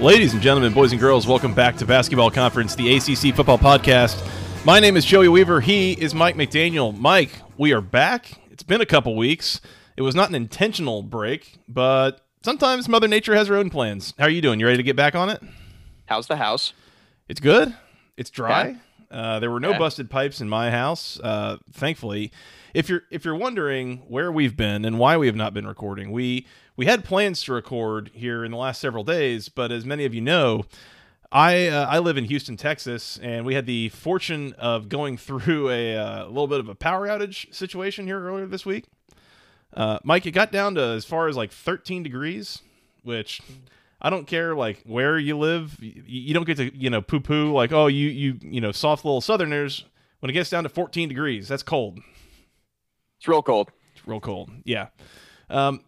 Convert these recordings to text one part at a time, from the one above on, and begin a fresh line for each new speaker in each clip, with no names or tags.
Ladies and gentlemen, boys and girls, welcome back to Basketball Conference, the ACC Football Podcast. My name is Joey Weaver. He is Mike McDaniel. Mike, we are back. It's been a couple weeks. It was not an intentional break, but sometimes Mother Nature has her own plans. How are you doing? You ready to get back on it?
How's the house?
It's good. It's dry.
Yeah.
Uh, there were no
Yeah.
busted pipes in my house, uh, thankfully. If you're if you're wondering where we've been and why we have not been recording, we we had plans to record here in the last several days, but as many of you know, I uh, I live in Houston, Texas, and we had the fortune of going through a uh, little bit of a power outage situation here earlier this week. Uh, Mike, it got down to as far as like 13 degrees, which I don't care like where you live. You, you don't get to you know poo poo like oh you you you know soft little Southerners when it gets down to 14 degrees. That's cold.
It's real cold.
It's real cold. Yeah. Um,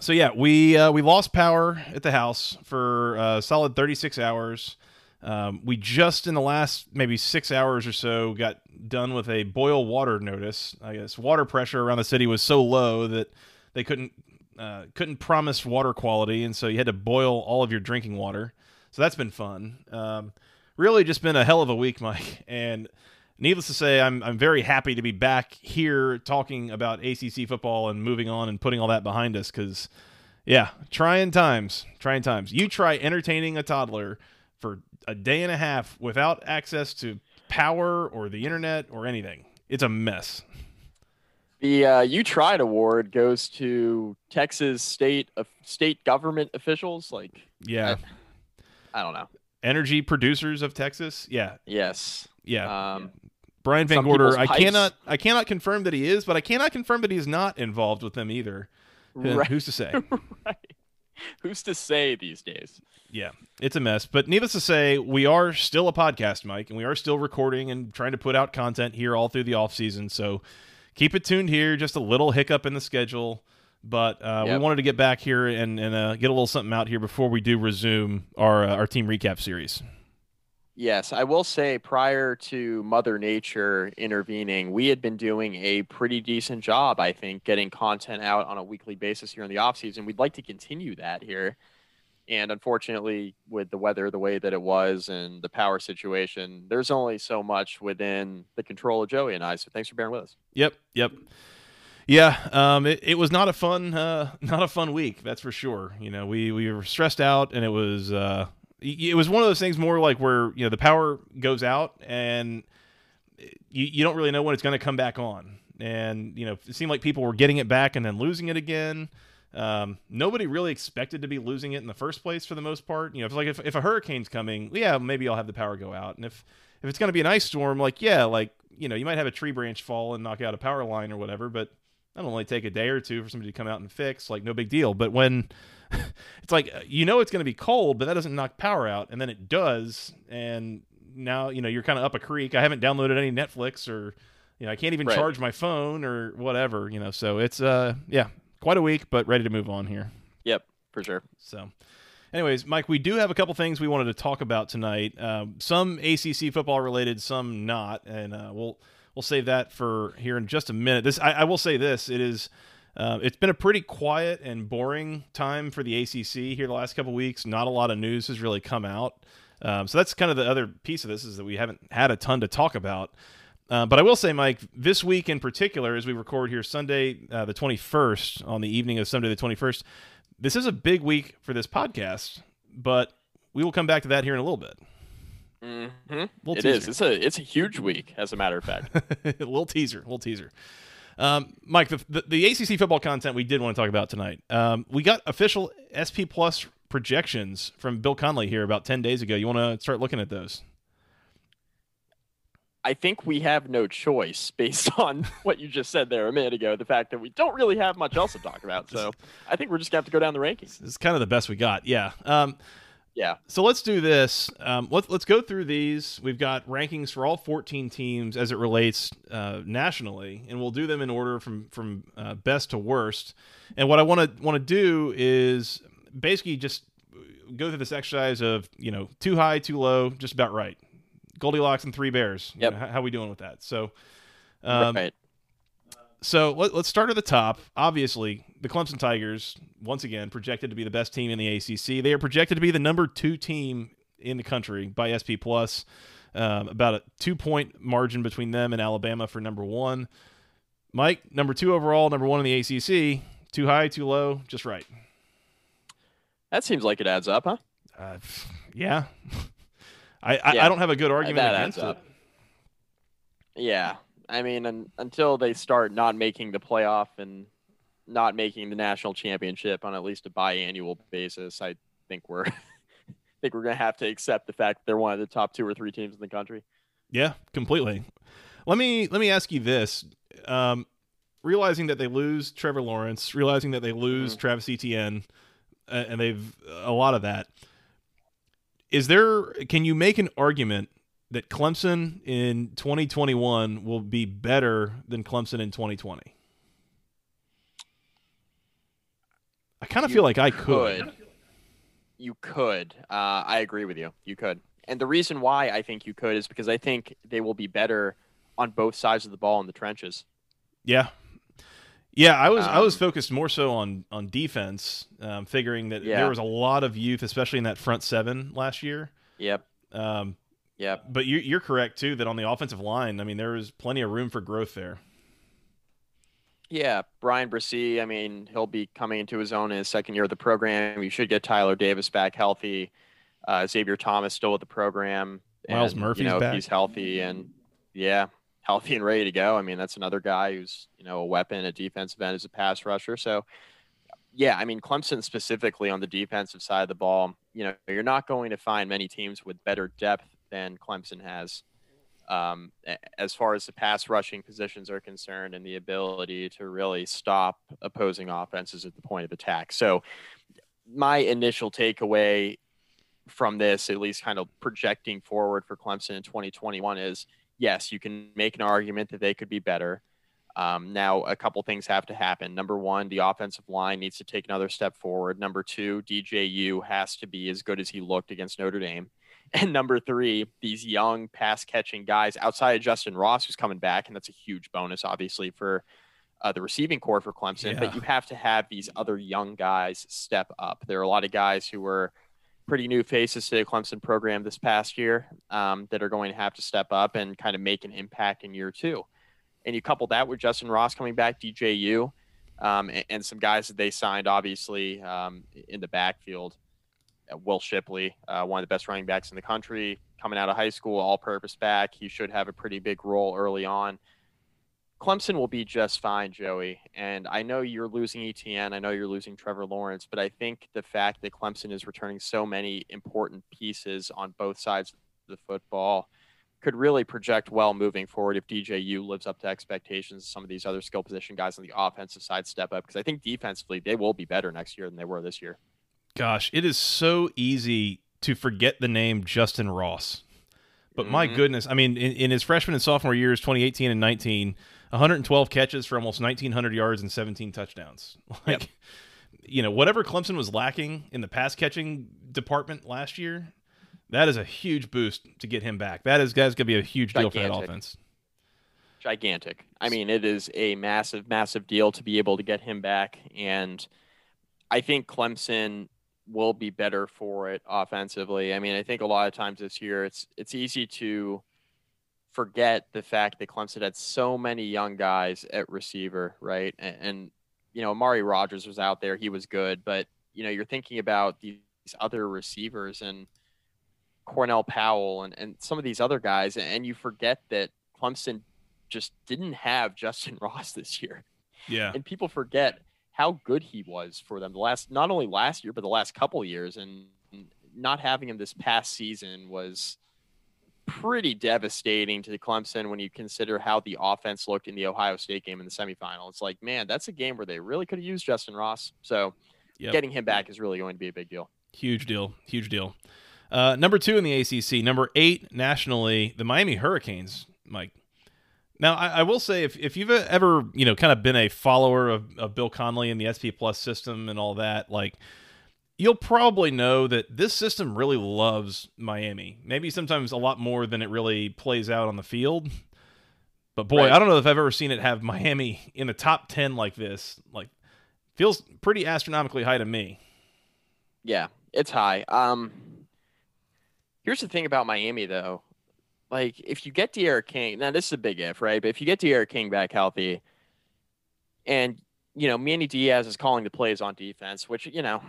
so yeah, we uh, we lost power at the house for a solid 36 hours. Um, we just in the last maybe six hours or so got done with a boil water notice. I guess water pressure around the city was so low that they couldn't uh, couldn't promise water quality, and so you had to boil all of your drinking water. So that's been fun. Um, really, just been a hell of a week, Mike. And needless to say, I'm I'm very happy to be back here talking about ACC football and moving on and putting all that behind us. Because, yeah, trying times, trying times. You try entertaining a toddler for a day and a half without access to power or the internet or anything. It's a mess.
The uh, You Tried Award goes to Texas state uh, state government officials. Like,
Yeah,
I don't know.
energy producers of Texas. Yeah,
Yes.
Yeah.
Um,
Brian
VanGorder.
I
pipes-
cannot I cannot confirm that he is, but I cannot confirm that he is not involved with them either.
Right.
Who's to say?
right. Who's to say these days?
Yeah, it's a mess. But needless to say, we are still a podcast, Mike, and we are still recording and trying to put out content here all through the off season. So keep it tuned here. Just a little hiccup in the schedule, but uh, we wanted to get back here and, and uh, get a little something out here before we do resume our uh, our team recap series.
Yes, I will say prior to Mother Nature intervening, we had been doing a pretty decent job, I think, getting content out on a weekly basis here in the off season. We'd like to continue that here. And unfortunately, with the weather the way that it was and the power situation, there's only so much within the control of Joey and I. So thanks for bearing with us.
Yep, yep. Yeah, um, it, it was not a fun, uh, not a fun week. That's for sure. You know, we we were stressed out, and it was uh, it was one of those things more like where you know the power goes out, and you you don't really know when it's going to come back on, and you know it seemed like people were getting it back and then losing it again. Um, nobody really expected to be losing it in the first place for the most part. You know, if like if, if a hurricane's coming, yeah, maybe I'll have the power go out, and if if it's going to be an ice storm, like yeah, like you know, you might have a tree branch fall and knock out a power line or whatever, but that'll only take a day or two for somebody to come out and fix. Like no big deal. But when it's like you know it's going to be cold, but that doesn't knock power out, and then it does, and now you know you're kind of up a creek. I haven't downloaded any Netflix or you know I can't even
Right.
charge my phone or whatever. You know, so it's uh yeah quite a week, but ready to move on here.
Yep, for sure.
So, anyways, Mike, we do have a couple things we wanted to talk about tonight. Um, some ACC football related, some not, and uh, we'll we'll save that for here in just a minute. This I, I will say this: it is. Uh, it's been a pretty quiet and boring time for the ACC here the last couple weeks. Not a lot of news has really come out, um, so that's kind of the other piece of this is that we haven't had a ton to talk about. Uh, but I will say, Mike, this week in particular, as we record here Sunday, uh, the 21st, on the evening of Sunday the 21st, this is a big week for this podcast, but we will come back to that here in a little bit.
Mm-hmm.
Little
It is. It's a it's a huge week, as a matter of fact.
a little teaser, little teaser. Um, Mike, the, the, the ACC football content we did want to talk about tonight. Um, we got official SP Plus projections from Bill Connelly here about ten days ago. You want to start looking at those?
I think we have no choice based on what you just said there a minute ago. The fact that we don't really have much else to talk about. So I think we're just gonna have to go down the rankings.
It's kind of the best we got. Yeah. Um,
yeah.
So let's do this. Um, let's let's go through these. We've got rankings for all 14 teams as it relates uh, nationally, and we'll do them in order from from uh, best to worst. And what I want to want to do is basically just go through this exercise of you know too high, too low, just about right. Goldilocks and three bears.
Yep.
You know, how, how we doing with that? So, um,
right.
So let, us start at the top. Obviously, the Clemson Tigers, once again, projected to be the best team in the ACC. They are projected to be the number two team in the country by SP Plus. Um, about a two point margin between them and Alabama for number one. Mike, number two overall, number one in the ACC. Too high, too low, just right.
That seems like it adds up, huh?
Uh, yeah. I, I, yeah. I, don't have a good argument that against it.
Yeah. I mean, un, until they start not making the playoff and not making the national championship on at least a biannual basis, I think we're I think we're gonna have to accept the fact that they're one of the top two or three teams in the country.
Yeah, completely. Let me let me ask you this: um, realizing that they lose Trevor Lawrence, realizing that they lose mm-hmm. Travis Etienne, uh, and they've a lot of that. Is there? Can you make an argument that Clemson in 2021 will be better than Clemson in 2020? I kind of feel like I could.
You could. Uh, I agree with you. You could. And the reason why I think you could is because I think they will be better on both sides of the ball in the trenches.
Yeah. Yeah, I was um, I was um, focused more so on on defense, um, figuring that yeah. there was a lot of youth, especially in that front seven last year.
Yep.
Um,
yeah.
But you, you're correct too that on the offensive line, I mean, there is plenty of room for growth there.
Yeah, Bryan Bresee. I mean, he'll be coming into his own in his second year of the program. You should get Tyler Davis back healthy. Uh, Xavier Thomas still with the program.
Myles Murphy's
you know,
back.
He's healthy and yeah, healthy and ready to go. I mean, that's another guy who's you know a weapon at defensive end as a pass rusher. So yeah, I mean, Clemson specifically on the defensive side of the ball. You know, you're not going to find many teams with better depth than Clemson has um, as far as the pass rushing positions are concerned and the ability to really stop opposing offenses at the point of attack. So, my initial takeaway from this, at least kind of projecting forward for Clemson in 2021, is yes, you can make an argument that they could be better. Um, now, a couple things have to happen. Number one, the offensive line needs to take another step forward. Number two, DJU has to be as good as he looked against Notre Dame. And number three, these young pass catching guys outside of Justin Ross, who's coming back, and that's a huge bonus, obviously, for uh, the receiving corps for Clemson. Yeah. But you have to have these other young guys step up. There are a lot of guys who were pretty new faces to the Clemson program this past year um, that are going to have to step up and kind of make an impact in year two. And you couple that with Justin Ross coming back, DJU, um, and, and, some guys that they signed, obviously, um, in the backfield. Uh, Will Shipley, uh, one of the best running backs in the country, coming out of high school, all purpose back. He should have a pretty big role early on. Clemson will be just fine, Joey. And I know you're losing Etienne. I know you're losing Trevor Lawrence, but I think the fact that Clemson is returning so many important pieces on both sides of the football could really project well moving forward if DJU lives up to expectations. Some of these other skill position guys on the offensive side step up because I think defensively they will be better next year than they were this year.
Gosh, it is so easy to forget the name Justin Ross. But mm-hmm. my goodness, I mean, in, in, his freshman and sophomore years, 2018 and 19, 112 catches for almost 1,900 yards and 17 touchdowns. Like, yep. you know, whatever Clemson was lacking in the pass catching department last year, that is a huge boost to get him back. That is that's going to be a huge Gigantic. deal for that offense.
Gigantic. I mean, it is a massive, massive deal to be able to get him back. And I think Clemson will be better for it offensively. I mean, I think a lot of times this year it's it's easy to forget the fact that Clemson had so many young guys at receiver, right? And, and you know, Amari Rogers was out there; he was good, but you know, you're thinking about these other receivers and Cornell Powell and, and some of these other guys, and you forget that Clemson just didn't have Justin Ross this year.
Yeah.
And people forget how good he was for them the last not only last year but the last couple years and not having him this past season was pretty devastating to the Clemson when you consider how the offense looked in the Ohio State game in the semifinal. It's like, man, that's a game where they really could have used Justin Ross. So yep. getting him back is really going to be a big deal.
Huge deal. Huge deal. Uh, number two in the ACC, number eight nationally, the Miami Hurricanes. Mike. Now, I, I, will say, if, if you've ever, you know, kind of been a follower of, of Bill Connelly and the SP Plus system and all that, like, you'll probably know that this system really loves Miami. Maybe sometimes a lot more than it really plays out on the field. But boy, right. I don't know if I've ever seen it have Miami in the top 10 like this. Like, feels pretty astronomically high to me.
Yeah, it's high. Um, here's the thing about Miami, though like if you get D'Eriq King, now this is a big if, right? But if you get D'Eriq King back healthy, and you know Manny Diaz is calling the plays on defense, which you know,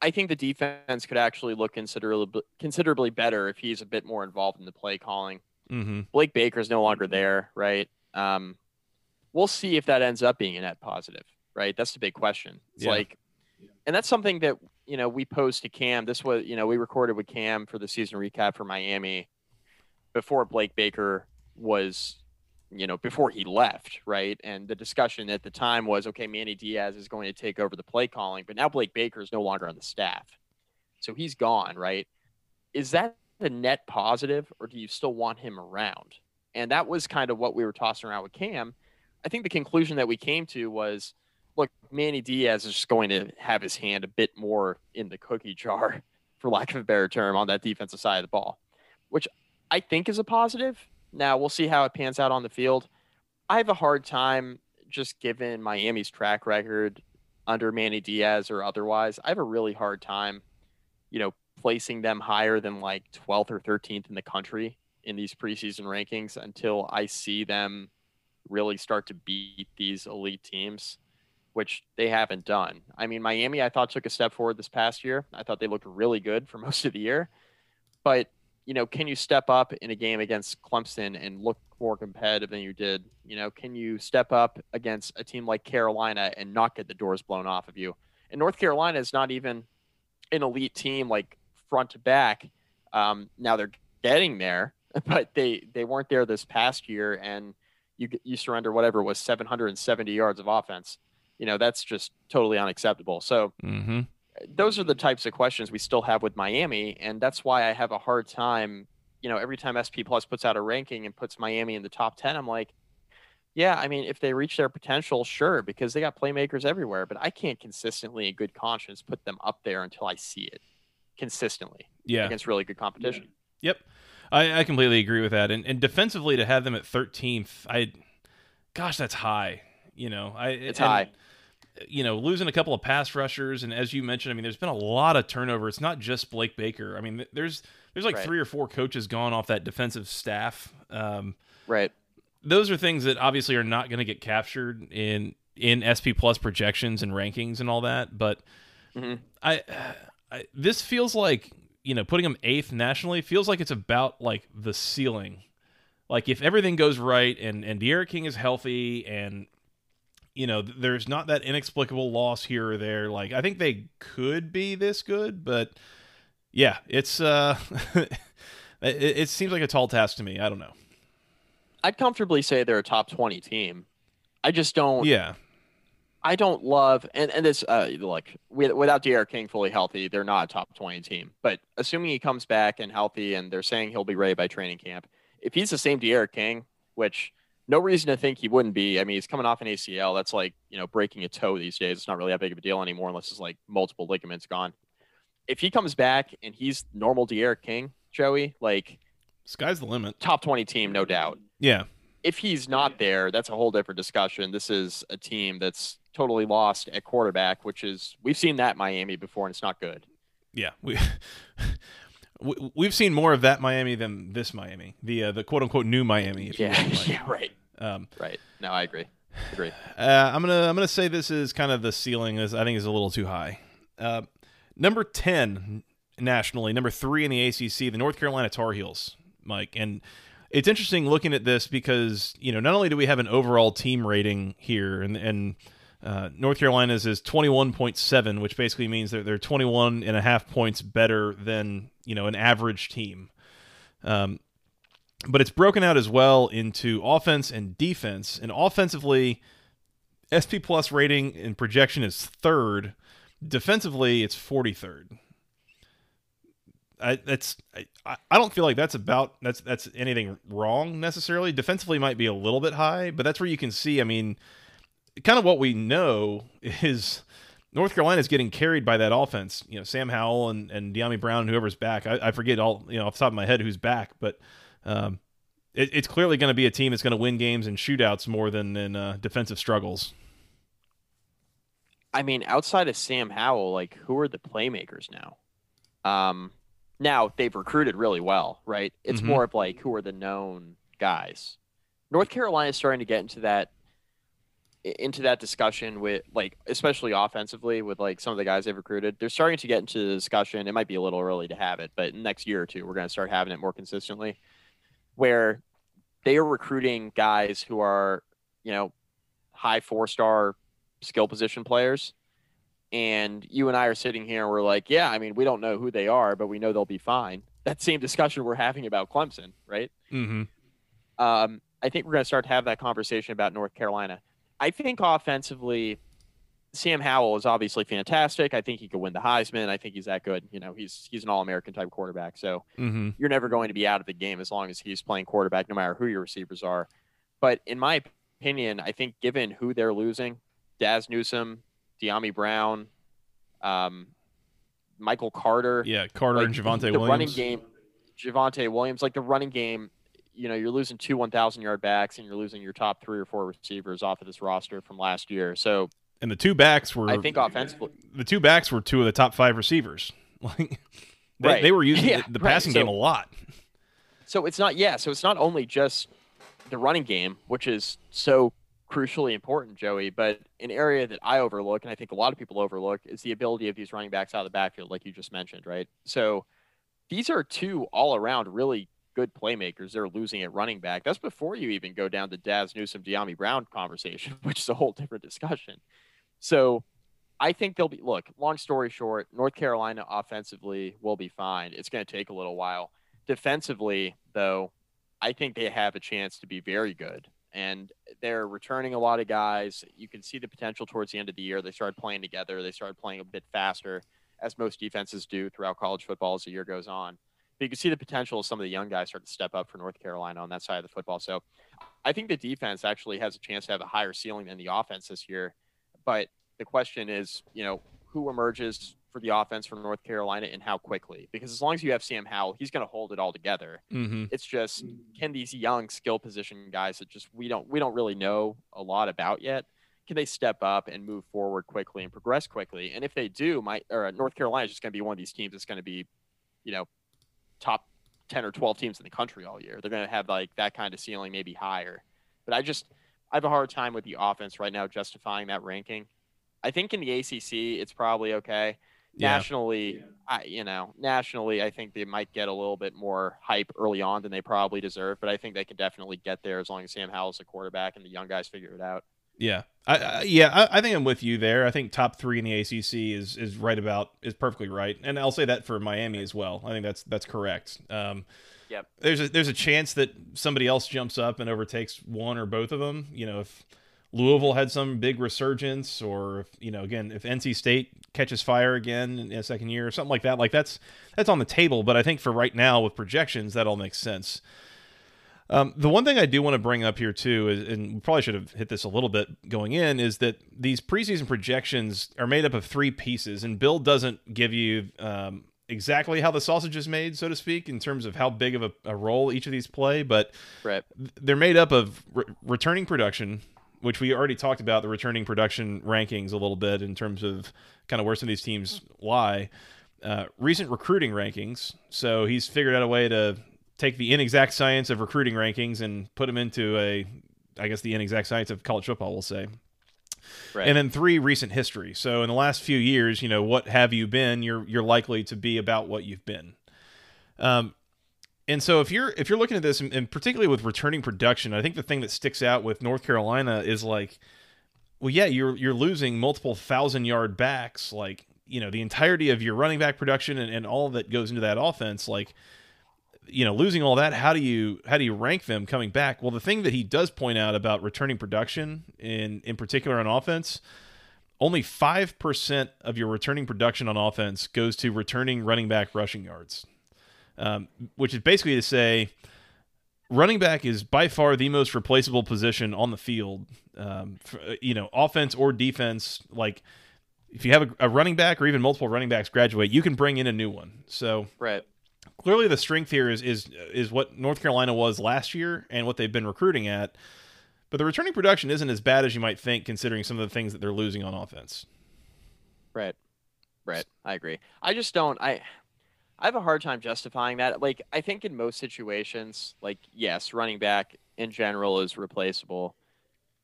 I think the defense could actually look considerably considerably better if he's a bit more involved in the play calling.
Mm-hmm.
Blake Baker is no longer there, right? Um, we'll see if that ends up being a net positive, right? That's the big question. It's yeah. like, and that's something that you know we posed to Cam. This was you know we recorded with Cam for the season recap for Miami before Blake Baker was, you know, before he left, right? And the discussion at the time was, okay, Manny Diaz is going to take over the play calling, but now Blake Baker is no longer on the staff. So he's gone, right? Is that a net positive or do you still want him around? And that was kind of what we were tossing around with Cam. I think the conclusion that we came to was look, Manny Diaz is just going to have his hand a bit more in the cookie jar, for lack of a better term, on that defensive side of the ball, which I think is a positive. Now we'll see how it pans out on the field. I have a hard time just given Miami's track record under Manny Diaz or otherwise. I have a really hard time, you know, placing them higher than like 12th or 13th in the country in these preseason rankings until I see them really start to beat these elite teams, which they haven't done. I mean, Miami, I thought took a step forward this past year. I thought they looked really good for most of the year, but you know, can you step up in a game against Clemson and look more competitive than you did? You know, can you step up against a team like Carolina and not get the doors blown off of you? And North Carolina is not even an elite team like front to back. Um, now they're getting there, but they they weren't there this past year, and you you surrender whatever was 770 yards of offense. You know, that's just totally unacceptable. So.
Mm-hmm
those are the types of questions we still have with Miami, and that's why I have a hard time. You know, every time SP Plus puts out a ranking and puts Miami in the top ten, I'm like, yeah, I mean, if they reach their potential, sure, because they got playmakers everywhere. But I can't consistently, in good conscience, put them up there until I see it consistently.
Yeah,
against really good competition.
Yep, I, I completely agree with that. And, and defensively, to have them at 13th, I, gosh, that's high. You know, I
it's high
you know, losing a couple of pass rushers, and as you mentioned, I mean, there's been a lot of turnover. It's not just Blake Baker. I mean, there's there's like right. three or four coaches gone off that defensive staff. Um,
right.
Those are things that obviously are not going to get captured in in SP Plus projections and rankings and all that. But
mm-hmm.
I, I, this feels like you know putting them eighth nationally feels like it's about like the ceiling. Like if everything goes right and and D'Eriq King is healthy and you know, there's not that inexplicable loss here or there. Like I think they could be this good, but yeah, it's uh it, it seems like a tall task to me. I don't know.
I'd comfortably say they're a top 20 team. I just don't
Yeah.
I don't love and and this uh look without D'Eriq King fully healthy, they're not a top 20 team. But assuming he comes back and healthy and they're saying he'll be ready by training camp, if he's the same D'Eriq King, which no reason to think he wouldn't be. I mean, he's coming off an ACL. That's like, you know, breaking a toe these days. It's not really that big of a deal anymore unless it's like multiple ligaments gone. If he comes back and he's normal D'Eriq King, Joey, like
sky's the limit.
Top 20 team, no doubt.
Yeah.
If he's not there, that's a whole different discussion. This is a team that's totally lost at quarterback, which is we've seen that Miami before and it's not good.
Yeah. We we've seen more of that Miami than this Miami, the uh, the quote unquote new Miami.
yeah, yeah, right,
um,
right. No, I agree. Agree.
Uh, I'm gonna I'm gonna say this is kind of the ceiling. Is I think is a little too high. Uh, number ten nationally, number three in the ACC, the North Carolina Tar Heels, Mike, and it's interesting looking at this because you know not only do we have an overall team rating here, and and uh, North Carolina's is 21.7, which basically means that they're 21 and a half points better than you know an average team. Um, but it's broken out as well into offense and defense. And offensively, SP Plus rating and projection is third. Defensively, it's 43rd. I, that's I, I don't feel like that's about that's that's anything wrong necessarily. Defensively might be a little bit high, but that's where you can see. I mean, kind of what we know is North Carolina is getting carried by that offense. You know, Sam Howell and and Dyami Brown and whoever's back. I, I forget all you know off the top of my head who's back, but um, it, it's clearly going to be a team that's going to win games and shootouts more than in uh, defensive struggles.
I mean, outside of Sam Howell, like who are the playmakers now? Um, now they've recruited really well, right? It's mm-hmm. more of like who are the known guys. North Carolina is starting to get into that into that discussion with like especially offensively with like some of the guys they've recruited. They're starting to get into the discussion. It might be a little early to have it, but next year or two we're going to start having it more consistently where they are recruiting guys who are, you know, high four-star skill position players and you and I are sitting here and we're like, yeah, I mean, we don't know who they are, but we know they'll be fine. That same discussion we're having about Clemson, right?
Mm-hmm.
Um, I think we're going to start to have that conversation about North Carolina. I think offensively, Sam Howell is obviously fantastic. I think he could win the Heisman. I think he's that good. You know, he's he's an All-American type quarterback. So
mm-hmm.
you're never going to be out of the game as long as he's playing quarterback, no matter who your receivers are. But in my opinion, I think given who they're losing, Dazz Newsome, Dyami Brown, um, Michael Carter.
Yeah, Carter like, and Javonte the Williams.
running game, Javonte Williams, like the running game, you know, you're losing two 1,000 yard backs and you're losing your top three or four receivers off of this roster from last year. So,
and the two backs were,
I think, offensively,
the two backs were two of the top five receivers. Like, they, right. they were using yeah, the, the, passing right. so, game a lot.
So it's not, yeah. So it's not only just the running game, which is so crucially important, Joey. But an area that I overlook, and I think a lot of people overlook, is the ability of these running backs out of the backfield, like you just mentioned, right? So these are two all around really good playmakers. They're losing at running back. That's before you even go down the Dazz Newsome, Dyami Brown conversation, which is a whole different discussion. So I think they'll be, look, long story short, North Carolina offensively will be fine. It's going to take a little while. Defensively, though, I think they have a chance to be very good and they're returning a lot of guys. You can see the potential towards the end of the year. They started playing together. They started playing a bit faster, as most defenses do throughout college football as the year goes on. You can see the potential of some of the young guys start to step up for North Carolina on that side of the football. So I think the defense actually has a chance to have a higher ceiling than the offense this year. But the question is, you know, who emerges for the offense from North Carolina and how quickly. Because as long as you have Sam Howell, he's going to hold it all together.
Mm-hmm.
It's just can these young skill position guys that just we don't we don't really know a lot about yet. Can they step up and move forward quickly and progress quickly? And if they do, my or North Carolina is just going to be one of these teams that's going to be, you know, top ten or twelve teams in the country all year. They're going to have like that kind of ceiling, maybe higher. But I just I have a hard time with the offense right now justifying that ranking. I think in the ACC it's probably okay yeah. nationally, I, you know, nationally, I think they might get a little bit more hype early on than they probably deserve. But I think they can definitely get there as long as Sam Howell's the quarterback and the young guys figure it out.
Yeah, I, I yeah, I, I, think I'm with you there. I think top three in the ACC is is right about is perfectly right, and I'll say that for Miami as well. I think that's that's correct. Um,
yep.
There's a, there's a chance that somebody else jumps up and overtakes one or both of them. You know, if Louisville had some big resurgence, or if you know, again, if NC State catches fire again in a second year or something like that, like that's that's on the table. But I think for right now, with projections, that all makes sense. Um, the one thing I do want to bring up here too is, and we probably should have hit this a little bit going in, is that these preseason projections are made up of three pieces, and Bill doesn't give you um, exactly how the sausage is made, so to speak, in terms of how big of a, a role each of these play, but
right.
they're made up of re- returning production, which we already talked about the returning production rankings a little bit in terms of kind of where some of these teams lie. Uh, recent recruiting rankings. So he's figured out a way to take the inexact science of recruiting rankings and put them into a, I guess, the inexact science of college football, we'll say. Right. And then three recent history. So in the last few years, you know, what have you been? You're you're likely to be about what you've been. Um, And so if you're if you're looking at this, and particularly with returning production, I think the thing that sticks out with North Carolina is like, well, yeah, you're you're losing multiple thousand yard backs, like you know the entirety of your running back production and, and all that goes into that offense, like you know losing all that. How do you how do you rank them coming back? Well, the thing that he does point out about returning production in in particular on offense only 5% of your returning production on offense goes to returning running back rushing yards um, which is basically to say running back is by far the most replaceable position on the field. Um, for, you know, offense or defense. Like if you have a, a, running back or even multiple running backs graduate, you can bring in a new one. So
right.
Clearly, the strength here is is is what North Carolina was last year and what they've been recruiting at. But the returning production isn't as bad as you might think, considering some of the things that they're losing on offense.
Right. Right. I agree. I just don't. I I have a hard time justifying that. Like, I think in most situations, like, yes, running back in general is replaceable.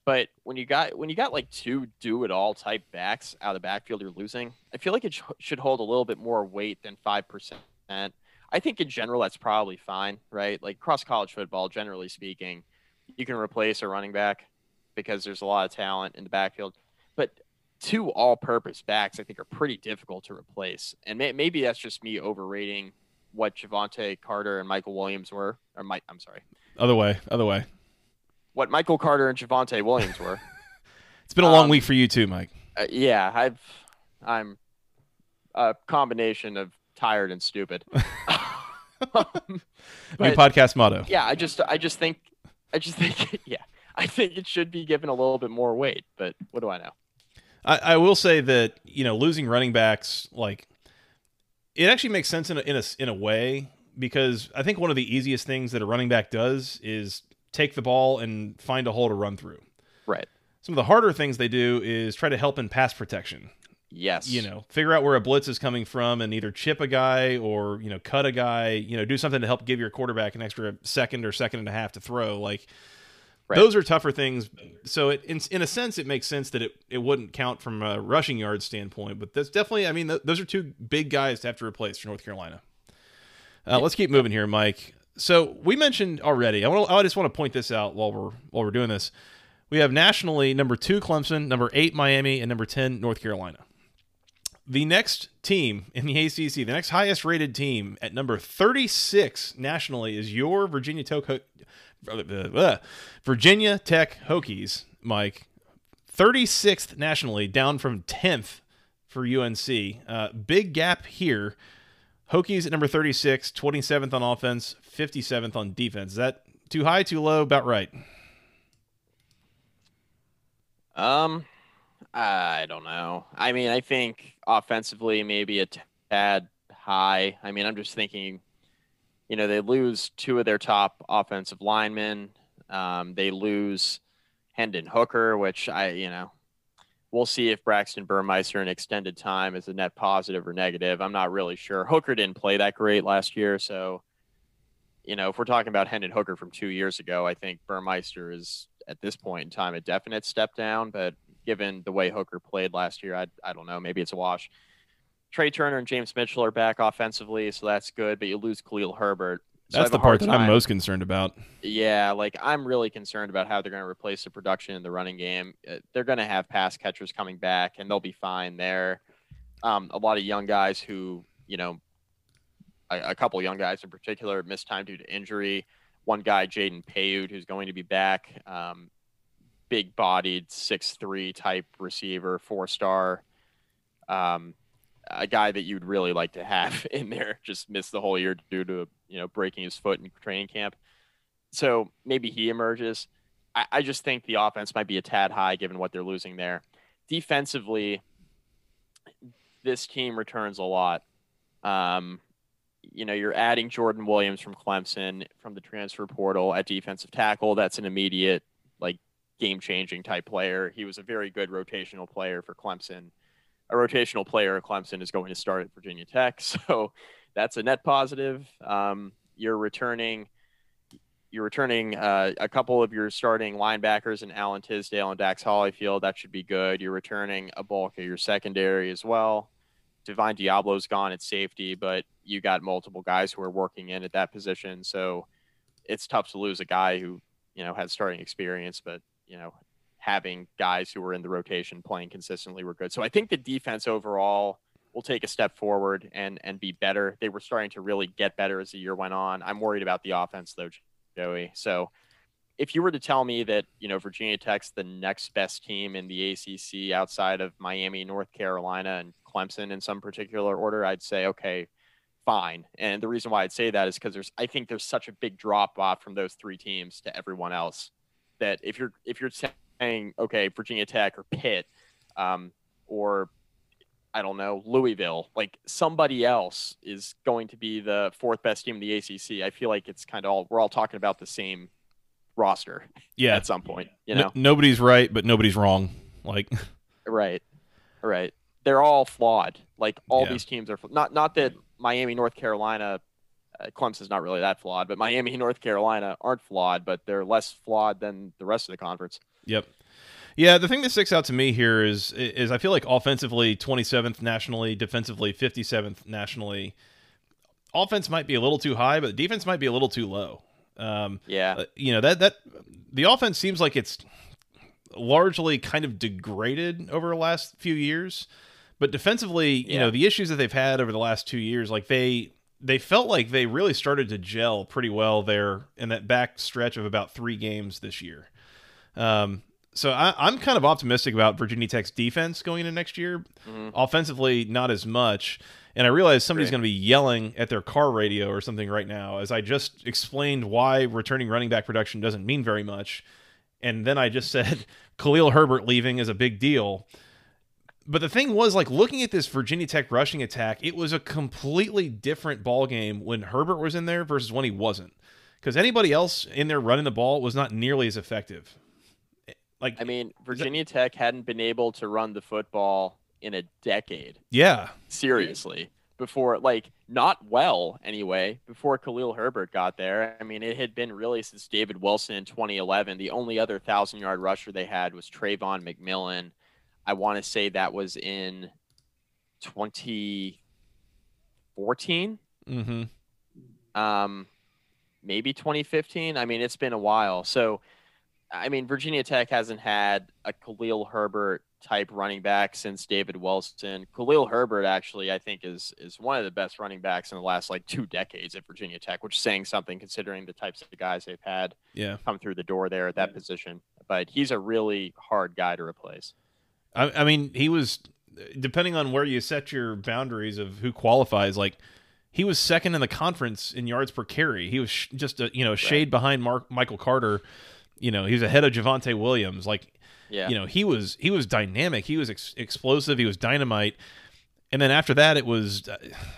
But when you got when you got like two do it all type backs out of the backfield, you're losing. I feel like it sh- should hold a little bit more weight than five percent. I think in general that's probably fine, right? Like cross college football, generally speaking, you can replace a running back because there's a lot of talent in the backfield. But two all-purpose backs, I think, are pretty difficult to replace. And may- maybe that's just me overrating what Javonte Carter and Michael Williams were. Or Mike, I'm sorry.
Other way, other way.
What Michael Carter and Javonte Williams were.
it's been a long um, week for you too, Mike.
Uh, yeah, I've I'm a combination of tired and stupid.
um, New podcast motto.
Yeah, I just I just think I just think yeah I think it should be given a little bit more weight. But what do I know?
I, I will say that you know losing running backs like it actually makes sense in a, in a in a way because I think one of the easiest things that a running back does is take the ball and find a hole to run through.
Right.
Some of the harder things they do is try to help in pass protection.
Yes.
You know, figure out where a blitz is coming from and either chip a guy or, you know, cut a guy, you know, do something to help give your quarterback an extra second or second and a half to throw. Like Right. Those are tougher things. So it, in, in a sense, it makes sense that it, it wouldn't count from a rushing yard standpoint. But that's definitely, I mean, th- those are two big guys to have to replace for North Carolina. Uh, let's keep moving here, Mike. So we mentioned already. I want. I just want to point this out while we're while we're doing this. We have nationally number two Clemson, number eight Miami, and number ten North Carolina. The next team in the ACC, the next highest rated team at number 36 nationally is your Virginia Tech, Virginia Tech Hokies, Mike. 36th nationally, down from 10th for UNC. Uh, big gap here. Hokies at number 36, 27th on offense, 57th on defense. Is that too high, too low? About right.
Um, I don't know. I mean, I think offensively maybe a tad high. I mean, I'm just thinking you know, they lose two of their top offensive linemen. Um, they lose Hendon Hooker, which I, you know, we'll see if Braxton Burmeister in extended time is a net positive or negative. I'm not really sure. Hooker didn't play that great last year, so you know, if we're talking about Hendon Hooker from two years ago, I think Burmeister is at this point in time a definite step down. But given the way Hooker played last year, I I don't know, maybe it's a wash. Tre Turner and James Mitchell are back offensively, so that's good. But you lose Khalil Herbert.
So that's the part that I'm most concerned about.
Yeah, like I'm really concerned about how they're going to replace the production in the running game. Uh, they're going to have pass catchers coming back, and they'll be fine there. Um, a lot of young guys who, you know, a, a couple young guys in particular missed time due to injury. One guy, Jaden Payoute, who's going to be back. Um, big-bodied, six-three type receiver, four-star. Um, a guy that you'd really like to have in there just missed the whole year due to you know breaking his foot in training camp. So maybe he emerges. I, I just think the offense might be a tad high given what they're losing there. Defensively, this team returns a lot. Um, you know, you're adding Jordan Williams from Clemson from the transfer portal at defensive tackle. That's an immediate, like, game changing type player. He was a very good rotational player for Clemson a rotational player at Clemson is going to start at Virginia Tech. So that's a net positive. Um, you're returning you're returning uh, a couple of your starting linebackers in Alan Tisdale and Dax Hollifield. That should be good. You're returning a bulk of your secondary as well. Divine Deablo's gone at safety, but you got multiple guys who are working in at that position. So it's tough to lose a guy who, you know, had starting experience, but, you know, having guys who were in the rotation playing consistently were good. So I think the defense overall will take a step forward and and be better. They were starting to really get better as the year went on. I'm worried about the offense though, Joey. So if you were to tell me that you know Virginia Tech's the next best team in the ACC outside of Miami, North Carolina, and Clemson in some particular order, I'd say okay, fine. And the reason why I'd say that is because there's I think there's such a big drop off from those three teams to everyone else that if you're if you're saying okay Virginia Tech or Pitt um, or I don't know, Louisville, like somebody else is going to be the fourth best team in the ACC. I feel like it's kind of all we're all talking about the same roster.
Yeah,
at some point, you know,
nobody's right, but nobody's wrong. Like,
right, right. They're all flawed. Like all yeah. these teams are not not that Miami, North Carolina, Clemson's not really that flawed, but Miami, North Carolina aren't flawed, but they're less flawed than the rest of the conference.
Yep. Yeah, the thing that sticks out to me here is is I feel like offensively 27th nationally, defensively 57th nationally. Offense might be a little too high, but defense might be a little too low. Um,
yeah,
uh, you know that that the offense seems like it's largely kind of degraded over the last few years, but defensively, yeah. you know, the issues that they've had over the last two years, like they they felt like they really started to gel pretty well there in that back stretch of about three games this year. Um, so I, am kind of optimistic about Virginia Tech's defense going into next year. Mm-hmm. Offensively, not as much. And I realize somebody's going to be yelling at their car radio or something right now, as I just explained why returning running back production doesn't mean very much. And then I just said Khalil Herbert leaving is a big deal. But the thing was, like looking at this Virginia Tech rushing attack, it was a completely different ball game when Herbert was in there versus when he wasn't. Because anybody else in there running the ball was not nearly as effective. Like
I mean, Virginia that, Tech hadn't been able to run the football in a decade.
Yeah.
Seriously. Before like not well anyway, before Khalil Herbert got there. I mean, it had been really since David Wilson in 2011. The only other thousand yard rusher they had was Travon McMillian. I want to say that was in 2014.
Mm-hmm.
Um, maybe 2015. I mean, it's been a while. So I mean, Virginia Tech hasn't had a Khalil Herbert type running back since David Wilson. Khalil Herbert actually, I think, is is one of the best running backs in the last like two decades at Virginia Tech, which is saying something considering the types of guys they've had
yeah.
come through the door there at that yeah. position. But he's a really hard guy to replace.
I, I mean, he was depending on where you set your boundaries of who qualifies, like he was second in the conference in yards per carry. He was sh- just a you know shade right. behind Mark Michael Carter you know, he was ahead of Javonte Williams. Like, yeah. you know, he was he was dynamic. He was ex- explosive. He was dynamite. And then after that, it was, uh,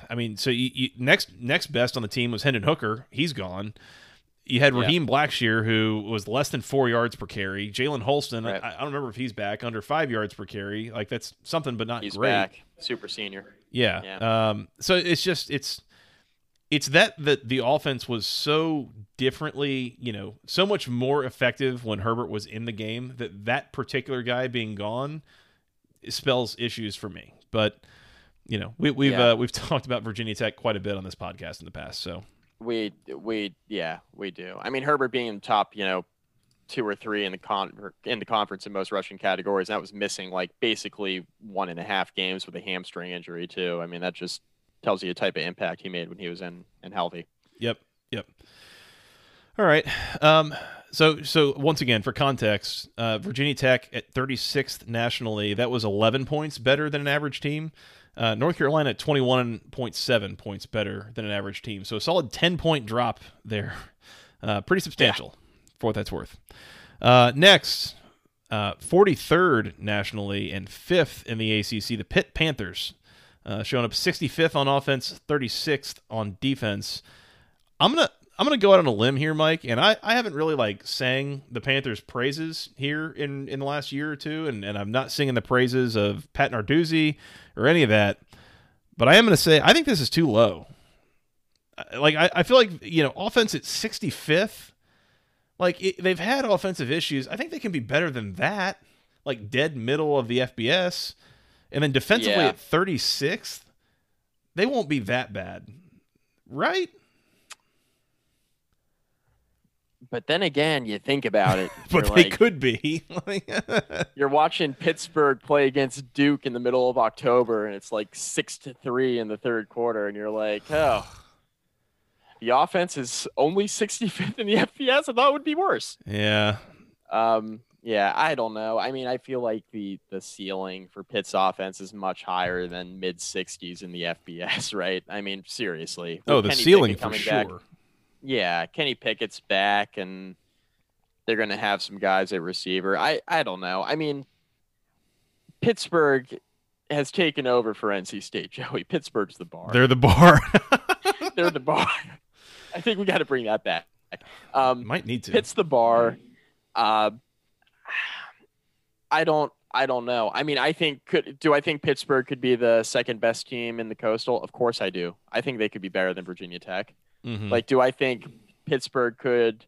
I mean, so you, you, next next best on the team was Hendon Hooker. He's gone. You had Raheem yeah. Blackshear, who was less than four yards per carry. Jalen Holston, right. I, I, don't remember if he's back under five yards per carry. Like that's something, but not
he's
great.
Back. Super senior.
Yeah. yeah. Um. So it's just it's it's that that the offense was so differently, you know, so much more effective when Herbert was in the game that that particular guy being gone spells issues for me. But you know, we, we've yeah. uh, we've talked about Virginia Tech quite a bit on this podcast in the past. So
we we yeah we do. I mean, Herbert being in top, you know, two or three in the con in the conference in most rushing categories. That was missing like basically one and a half games with a hamstring injury too. I mean, that just tells you the type of impact he made when he was in and healthy.
Yep. Yep. All right. Um, so so once again, for context, uh, Virginia Tech at 36th nationally, that was 11 points better than an average team. Uh, North Carolina at 21.7 points better than an average team. So a solid 10 point drop there. Uh, pretty substantial yeah. for what that's worth. Uh, next, 43rd uh, nationally and fifth in the ACC, the Pitt Panthers uh, showing up 65th on offense, 36th on defense. I'm gonna I'm gonna go out on a limb here, Mike, and I, I haven't really like sang the Panthers' praises here in, in the last year or two, and, and I'm not singing the praises of Pat Narduzzi or any of that. But I am gonna say I think this is too low. Like I, I feel like you know offense at 65th. Like it, they've had offensive issues. I think they can be better than that. Like dead middle of the FBS. And then defensively yeah. at 36th, they won't be that bad, right?
But then again, you think about it.
but they
like,
could be.
You're watching Pittsburgh play against Duke in the middle of October, and it's like six to three in the third quarter, and you're like, oh, the offense is only 65th in the FBS. I thought it would be worse.
yeah.
Um, yeah, I don't know. I mean, I feel like the the ceiling for Pitt's offense is much higher than mid 60s in the FBS, right? I mean, seriously.
Oh, the ceiling for sure.
back- yeah, Kenny Pickett's back, and they're going to have some guys at receiver. I I don't know. I mean, Pittsburgh has taken over for NC State. Joey, Pittsburgh's the bar.
They're the bar.
They're the bar. I think we got to bring that back. Um,
Might need to.
Pitt's the bar. Uh, I don't. I don't know. I mean, I think could do I think Pittsburgh could be the second best team in the Coastal? Of course I do. I think they could be better than Virginia Tech.
Mhm.
Like, do I think Pittsburgh could,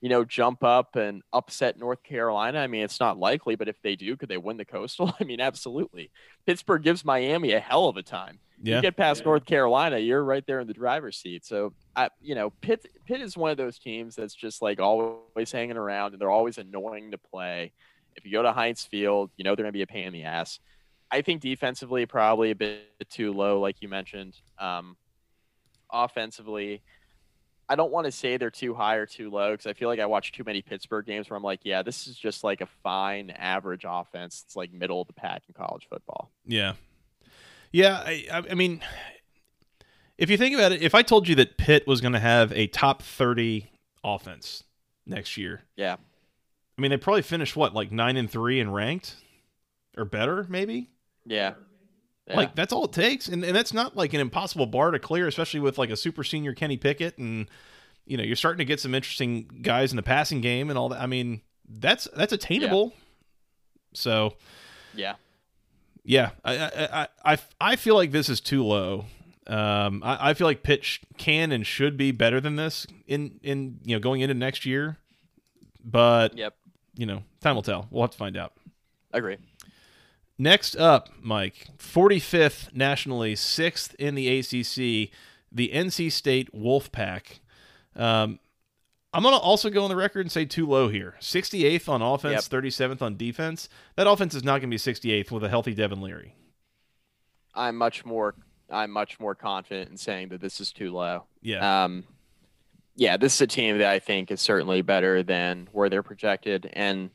you know, jump up and upset North Carolina? I mean, it's not likely, but if they do, could they win the Coastal? I mean, absolutely. Pittsburgh gives Miami a hell of a time
yeah.
you get past North Carolina, you're right there in the driver's seat. So, I, you know, Pitt Pitt is one of those teams that's just like always hanging around, and they're always annoying to play. If you go to Heinz Field, you know they're going to be a pain in the ass. I think defensively, probably a bit too low, like you mentioned. Um, offensively, I don't want to say they're too high or too low because I feel like I watch too many Pittsburgh games where I'm like, yeah, this is just like a fine average offense. It's like middle of the pack in college football.
Yeah. Yeah, I, I mean, if you think about it, if I told you that Pitt was going to have a top 30 offense next year,
Yeah.
I mean, they probably finished what, like 9 and 3 and ranked or better, maybe?
Yeah. Yeah.
Like that's all it takes. And and that's not like an impossible bar to clear, especially with like a super senior Kenny Pickett and you know, you're starting to get some interesting guys in the passing game and all that. I mean, that's that's attainable. So,
yeah.
Yeah, I I, I I I feel like this is too low. Um, I, I feel like Pitt can and should be better than this in in you know going into next year, but
Yep.
you know time will tell. We'll have to find out.
I Agree.
Next up, Mike, 45th nationally, sixth in the ACC, the NC State Wolfpack. Um, I'm gonna also go on the record and say too low here. 68th on offense, 37th on defense. That offense is not gonna be 68th with a healthy Devin Leary.
I'm much more I'm much more confident in saying that this is too low.
Yeah.
Um, yeah, this is a team that I think is certainly better than where they're projected, and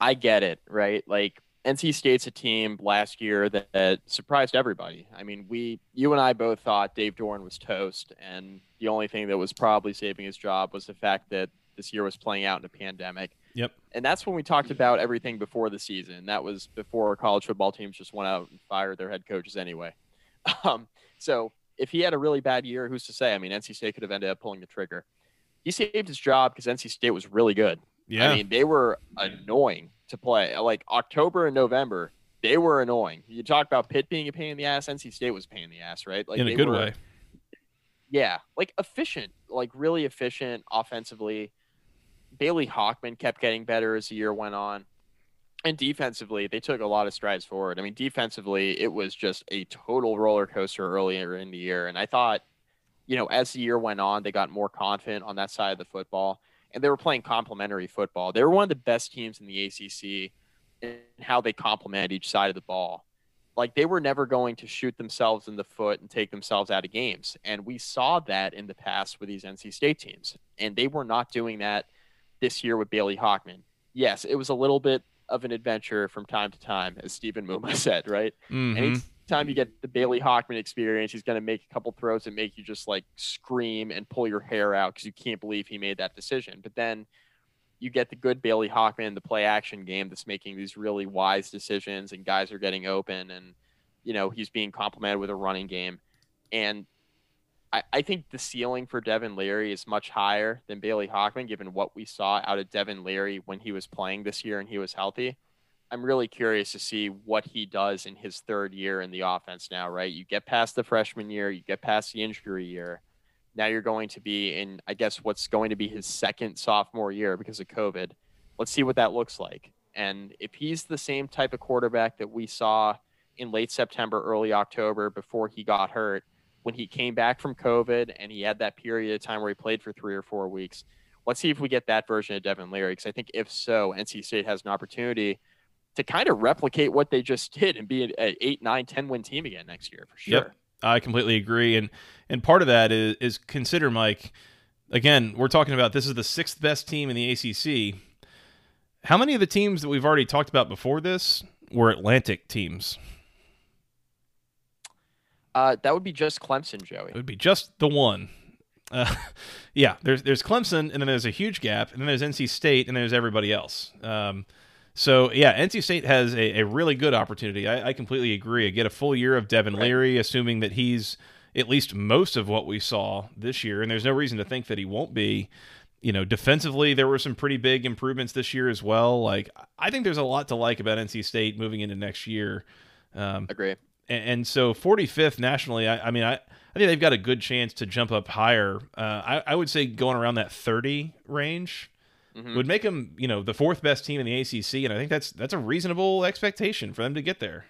I get it, right? Like NC State's a team last year that, that surprised everybody. I mean, we, you and I both thought Dave Doeren was toast, and the only thing that was probably saving his job was the fact that this year was playing out in a pandemic.
Yep.
And that's when we talked about everything before the season. That was before college football teams just went out and fired their head coaches anyway. Um, so if he had a really bad year, who's to say? I mean, NC State could have ended up pulling the trigger. He saved his job because NC State was really good.
Yeah.
I mean, they were annoying to play. Like October and November, they were annoying. You talk about Pitt being a pain in the ass. NC State was a pain in the ass, right? Like
in a good
were-
way.
yeah, like efficient, like really efficient offensively. Bailey Hockman kept getting better as the year went on. And defensively, they took a lot of strides forward. I mean, defensively, it was just a total roller coaster earlier in the year. And I thought, you know, as the year went on, they got more confident on that side of the football. And they were playing complementary football. They were one of the best teams in the ACC in how they complement each side of the ball like they were never going to shoot themselves in the foot and take themselves out of games. And we saw that in the past with these NC State teams. And they were not doing that this year with Bailey Hockman. Yes, it was a little bit of an adventure from time to time, as Stephen Muma said, right?
Mhm.
Anytime you get the Bailey Hockman experience, he's going to make a couple throws that make you just like scream and pull your hair out because you can't believe he made that decision. But then you get the good Bailey Hockman, the play action game that's making these really wise decisions, and guys are getting open, and you know he's being complemented with a running game, and I, I think the ceiling for Devin Leary is much higher than Bailey Hockman, given what we saw out of Devin Leary when he was playing this year and he was healthy. I'm really curious to see what he does in his third year in the offense now, right? You get past the freshman year, you get past the injury year. Now you're going to be in, I guess, what's going to be his second sophomore year because of COVID. Let's see what that looks like. And if he's the same type of quarterback that we saw in late September, early October before he got hurt. When he came back from COVID and he had that period of time where he played for three or four weeks. Let's see if we get that version of Devin Leary because I think if so, NC State has an opportunity to kind of replicate what they just did and be an eight, nine, 10 win team again next year for sure.
Yep. I completely agree. And and part of that is is consider Mike, again, we're talking about this is the sixth best team in the ACC. How many of the teams that we've already talked about before this were Atlantic teams?
Uh, that would be just Clemson, Joey.
It would be just the one. Uh, yeah, there's there's Clemson, and then there's a huge gap, and then there's NC State, and there's everybody else. Um, so yeah, NC State has a, a really good opportunity. I, I, completely agree. I get a full year of Devin Leary, assuming that he's at least most of what we saw this year, and there's no reason to think that he won't be. You know, defensively, there were some pretty big improvements this year as well. Like, I think there's a lot to like about NC State moving into next year.
Um, Agree.
And, and, so, 45th nationally, I, I mean, I, I think they've got a good chance to jump up higher. Uh, I, I would say going around that 30 range mm-hmm. would make them, you know, the fourth best team in the ACC, and I think that's that's a reasonable expectation for them to get there.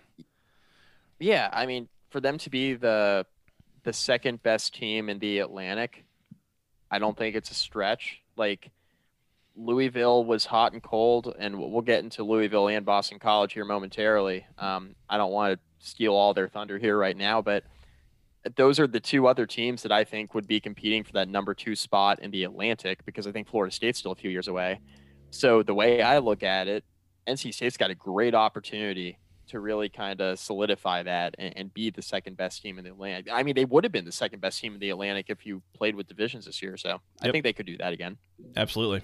Yeah, I mean, for them to be the the second best team in the Atlantic, I don't think it's a stretch. Like Louisville was hot and cold, and we'll get into Louisville and Boston College here momentarily. Um, I don't want to steal all their thunder here right now, but those are the two other teams that I think would be competing for that number two spot in the Atlantic because I think Florida State's still a few years away. So the way I look at it, NC State's got a great opportunity to really kind of solidify that and, and, be the second best team in the Atlantic. I mean, they would have been the second best team in the Atlantic if you played with divisions this year. So yep. I think they could do that again.
Absolutely.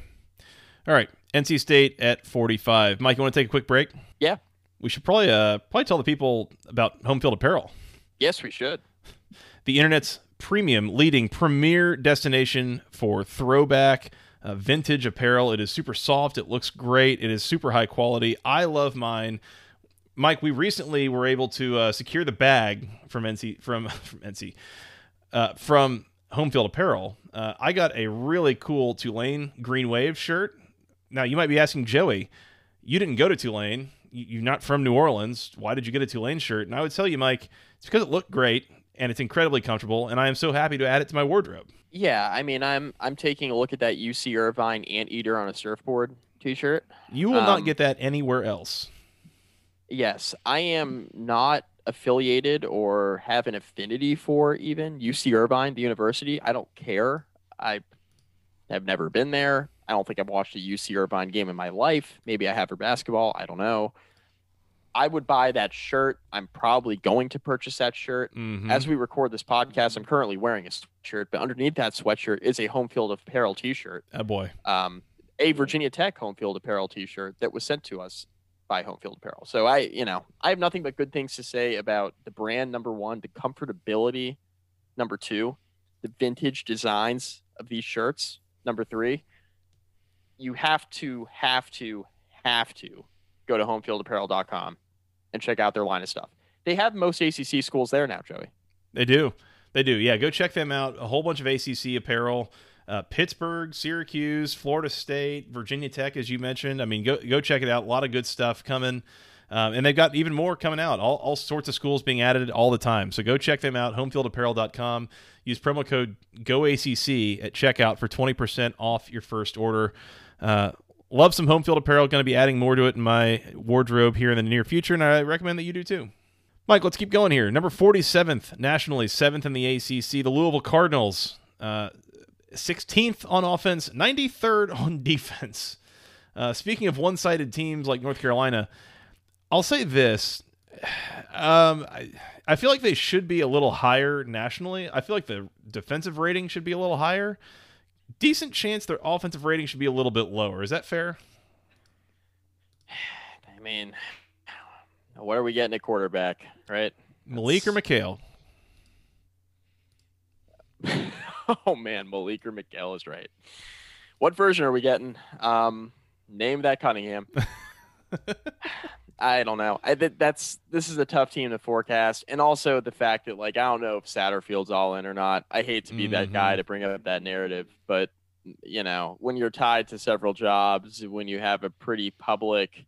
All right, NC State at 45. Mike, you want to take a quick break?
Yeah.
We should probably uh, probably tell the people about home field apparel.
Yes, we should
the internet's premium, leading premier destination for throwback. Uh, vintage apparel. It is super soft. It looks great. It is super high quality. I love mine. Mike, we recently were able to uh, secure the bag from NC from from NC uh, from Home Field Apparel. Uh, I got a really cool Tulane Green Wave shirt. Now you might be asking Joey, you didn't go to Tulane. You're not from New Orleans. Why did you get a Tulane shirt? And I would tell you, Mike, it's because it looked great and it's incredibly comfortable, and I am so happy to add it to my wardrobe.
Yeah, I mean, I'm I'm taking a look at that UC Irvine Anteater on a surfboard T-shirt.
You will um, not get that anywhere else.
Yes, I am not affiliated or have an affinity for even UC Irvine, the university. I don't care. I have never been there. I don't think I've watched a UC Irvine game in my life. Maybe I have for basketball. I don't know. I would buy that shirt. I'm probably going to purchase that shirt. Mm-hmm. As we record this podcast, I'm currently wearing a sweatshirt, but underneath that sweatshirt is a home field apparel T-shirt.
Oh boy,
um, a Virginia Tech home field apparel T-shirt that was sent to us by Home Field Apparel. So I, you know, I have nothing but good things to say about the brand. Number one, the comfortability. Number two, the vintage designs of these shirts. Number three, you have to, have to, have to go to homefieldapparel.com and check out their line of stuff. They have most ACC schools there now, Joey.
They do. They do. Yeah, go check them out. A whole bunch of ACC apparel. Uh, Pittsburgh, Syracuse, Florida State, Virginia Tech, as you mentioned. I mean, go go check it out. A lot of good stuff coming. Um, and they've got even more coming out. All, all sorts of schools being added all the time. So go check them out. Homefieldapparel.com. Use promo code GOACC at checkout for 20% off your first order. Uh, love some home field apparel. Going to be adding more to it in my wardrobe here in the near future, and I recommend that you do too. Mike, let's keep going here. Number 47th nationally, seventh in the ACC, the Louisville Cardinals, uh, 16th on offense, 93rd on defense. Uh, speaking of one sided teams like North Carolina, I'll say this. Um, I, I feel like they should be a little higher nationally. I feel like the defensive rating should be a little higher decent chance their offensive rating should be a little bit lower. Is that fair?
I mean, what are we getting at quarterback, right?
Malik or McHale?
oh man, Malik or McHale is right. What version are we getting? Um, name that Cunningham. I don't know. I that's this is a tough team to forecast, and also the fact that like I don't know if Satterfield's all in or not. I hate to be mm-hmm. that guy mm-hmm. to bring up that narrative, but you know when you're tied to several jobs, when you have a pretty public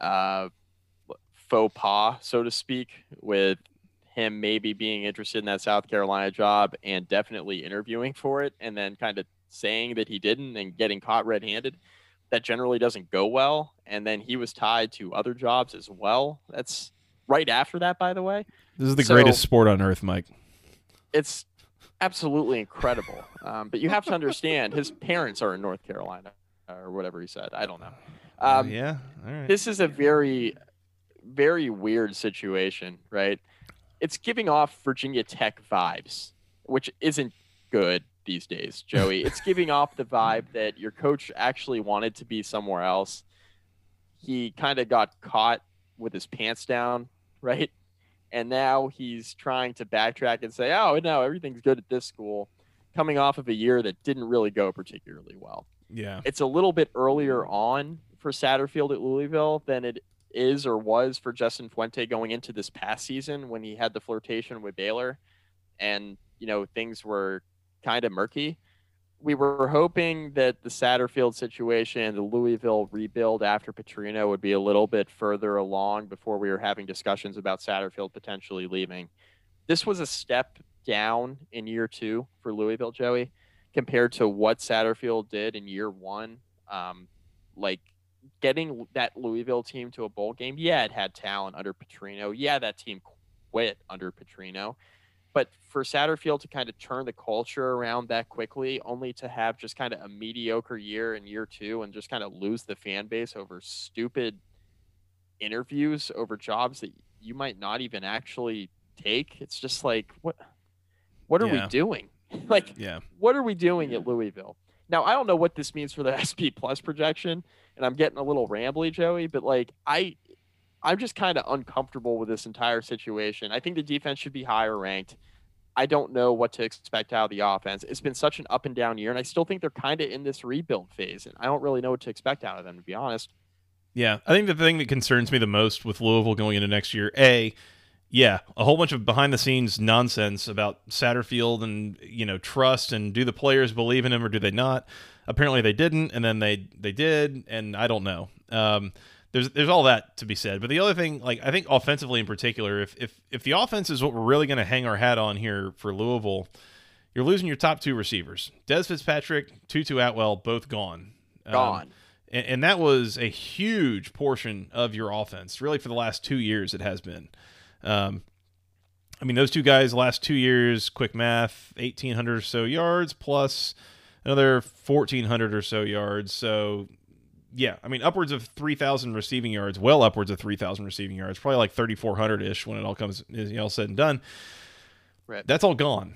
uh, faux pas, so to speak, with him maybe being interested in that South Carolina job and definitely interviewing for it and then kind of saying that he didn't and getting caught red handed. That generally doesn't go well. And then he was tied to other jobs as well. That's right after that, by the way.
This is the
So-
greatest sport on earth, Mike.
It's absolutely incredible. Um, but you have to understand his parents are in North Carolina or whatever he said. I don't know. Um,
Uh, yeah. All right.
this is a very very weird situation right it's giving off virginia tech vibes which isn't good these days joey. It's giving off the vibe that your coach actually wanted to be somewhere else. He kind of got caught with his pants down right? And now he's trying to backtrack and say oh no everything's good at this school coming off of a year that didn't really go particularly well.
Yeah.
it's a little bit earlier on for Satterfield at Louisville than it is or was for Justin Fuente going into this past season when he had the flirtation with Baylor. And you know things were kind of murky. We were hoping that the Satterfield situation, the Louisville rebuild after Petrino would be a little bit further along before we were having discussions about Satterfield potentially leaving. This was a step down in year two for Louisville, Joey compared to what Satterfield did in year one. Um, like getting that Louisville team to a bowl game. Yeah, it had talent under Petrino. Yeah, that team quit under Petrino. But for Satterfield to kind of turn the culture around that quickly, only to have just kind of a mediocre year in year two and just kind of lose the fan base over stupid interviews over jobs that you might not even actually take. It's just like what what are
Yeah.
we doing? like
Yeah.
what are we doing at Louisville? Now I don't know what this means for the SP plus projection, and I'm getting a little rambly, Joey, but like I I'm just kind of uncomfortable with this entire situation. I think the defense should be higher ranked. I don't know what to expect out of the offense. It's been such an up and down year, and I still think they're kind of in this rebuild phase, and I don't really know what to expect out of them, to be honest.
Yeah, I think the thing that concerns me the most with Louisville going into next year, a, yeah, a whole bunch of behind the scenes nonsense about Satterfield and you know trust and do the players believe in him or do they not? Apparently they didn't, and then they they did, and I don't know. Um, there's there's all that to be said, but the other thing, like I think offensively in particular, if if if the offense is what we're really going to hang our hat on here for Louisville, you're losing your top two receivers, Dez Fitzpatrick, Tutu Atwell, both gone. Um,
Gone.
and, and that was a huge portion of your offense. Really, for the last two years, it has been. Um, I mean, those two guys, last two years, quick math, eighteen hundred or so yards plus another fourteen hundred or so yards. So, yeah, I mean, upwards of three thousand receiving yards, well upwards of three thousand receiving yards, probably like thirty four hundred ish when it all comes is all said and done.
Right.
That's all gone.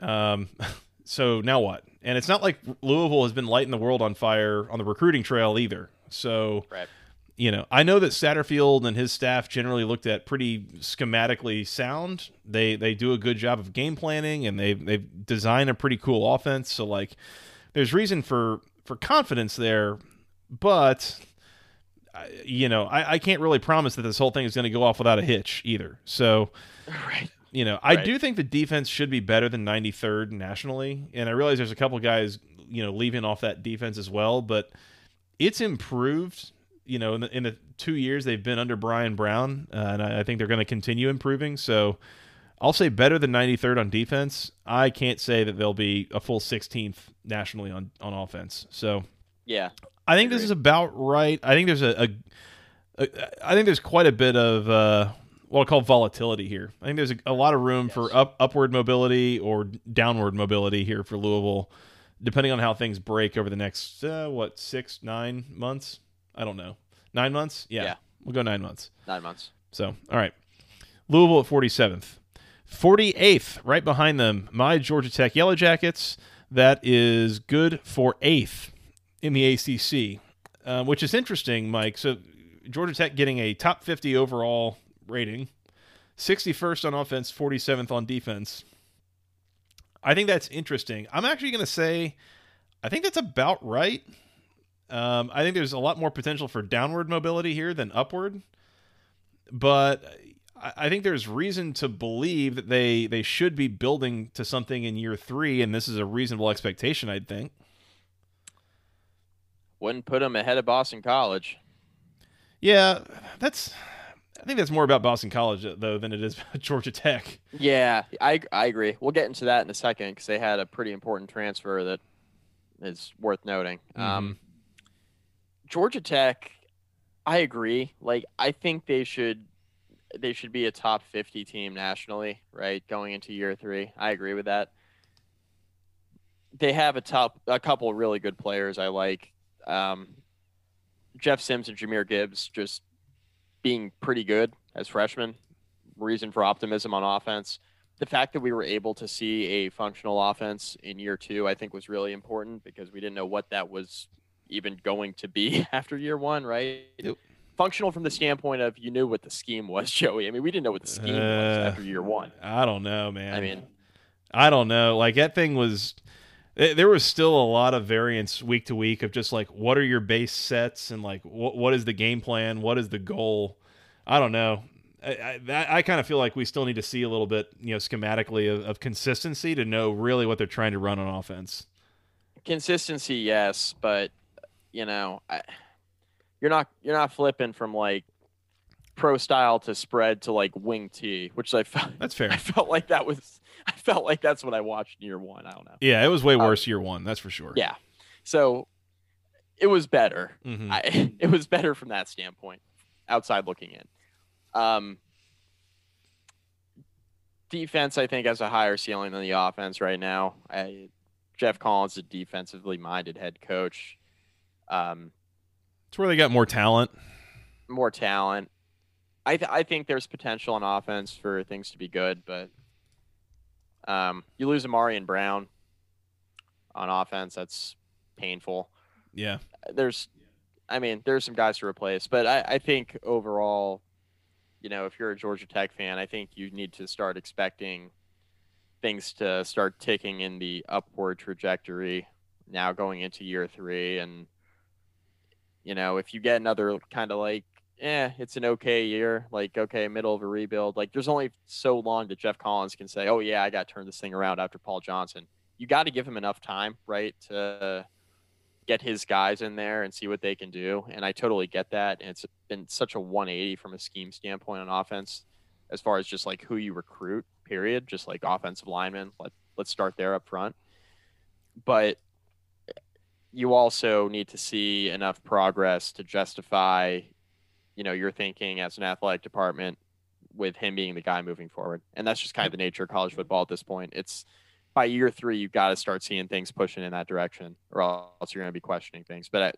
Um, so now what? And it's not like Louisville has been lighting the world on fire on the recruiting trail either. So,
Right.
you know, I know that Satterfield and his staff generally looked at pretty schematically sound. They they do a good job of game planning and they they've designed a pretty cool offense. So like, there's reason for for confidence there, but. You know, I, I can't really promise that this whole thing is going to go off without a hitch either. So,
Right.
you know, I
Right.
do think the defense should be better than 93rd nationally, and I realize there's a couple guys, you know, leaving off that defense as well, but it's improved. You know, in the, in the two years they've been under Bryan Brown, uh, and I, I think they're going to continue improving. So I'll say better than 93rd on defense. I can't say that they'll be a full 16th nationally on on offense. So
Yeah.
I think this is about right. I think there's a, a, a I think there's quite a bit of uh, what I call volatility here. I think there's a, a lot of room for up upward mobility or downward mobility here for Louisville, depending on how things break over the next uh, what six nine months. I don't know nine months. Yeah,
Yeah.
we'll go nine months.
Nine months.
So all right, Louisville at 47th. 48th, right behind them, my Georgia Tech Yellow Jackets. That is good for eighth in the ACC, uh, which is interesting, Mike. So Georgia Tech getting a top 50 overall rating, 61st on offense, 47th on defense. I think that's interesting. I'm actually going to say, I think that's about right. Um, I think there's a lot more potential for downward mobility here than upward, but I think there's reason to believe that they they should be building to something in year three, and this is a reasonable expectation. I'd think.
Wouldn't put them ahead of Boston College.
Yeah, that's I think that's more about Boston College though than it is about Georgia Tech.
Yeah, I I agree. We'll get into that in a second because they had a pretty important transfer that is worth noting.
Mm-hmm.
Um, Georgia Tech, I agree. Like I think they should they should be a top 50 team nationally, right? Going into year 3. I agree with that. They have a top a couple really good players I like. Um, Jeff Sims and Jahmyr Gibbs just being pretty good as freshmen. Reason for optimism on offense. The fact that we were able to see a functional offense in year two, I think, was really important because we didn't know what that was even going to be after year one, right?
Yep.
Functional from the standpoint of you knew what the scheme was, Joey. I mean, we didn't know what the scheme was
Uh,
after year one.
I don't know, man.
I mean,
I don't know. Like that thing was there was still a lot of variance week to week of just like what are your base sets and like what what is the game plan, what is the goal. I don't know. I, I, I kind of feel like we still need to see a little bit, you know, schematically of, of consistency to know really what they're trying to run on offense.
consistency, yes, but you know, I, you're not you're not flipping from like pro style to spread to like wing T, which I felt
That's fair.
I felt like that was I felt like that's what I watched in year one. I don't know.
Yeah, it was way worse year one. That's for sure.
Yeah, so it was better.
Mhm.
I, it was better from that standpoint, outside looking in. Um, defense, I think, has a higher ceiling than the offense right now. I, Geoff Collins is a defensively minded head coach. Um,
It's where they got more talent.
more talent. I th- I think there's potential on offense for things to be good, but um, you lose Ahmarean Brown on offense. That's painful.
Yeah.
there's I mean, there's some guys to replace, but I, I think overall, you know, if you're a Georgia Tech fan, I think you need to start expecting things to start ticking in the upward trajectory now going into year three. And, you know, if you get another kind of like, eh, it's an okay year, like, okay, middle of a rebuild, like, there's only so long that Geoff Collins can say, oh, yeah, I got to turn this thing around after Paul Johnson. You got to give him enough time, right, to get his guys in there and see what they can do. And I totally get that. And it's been such a 180 from a scheme standpoint on offense, as far as just like who you recruit, period. Just like offensive linemen. Let, let's start there up front. But you also need to see enough progress to justify, you know, your thinking as an athletic department with him being the guy moving forward. And that's just kind of the nature of college football at this point. It's by year three, you've got to start seeing things pushing in that direction, or else you're going to be questioning things. But uh,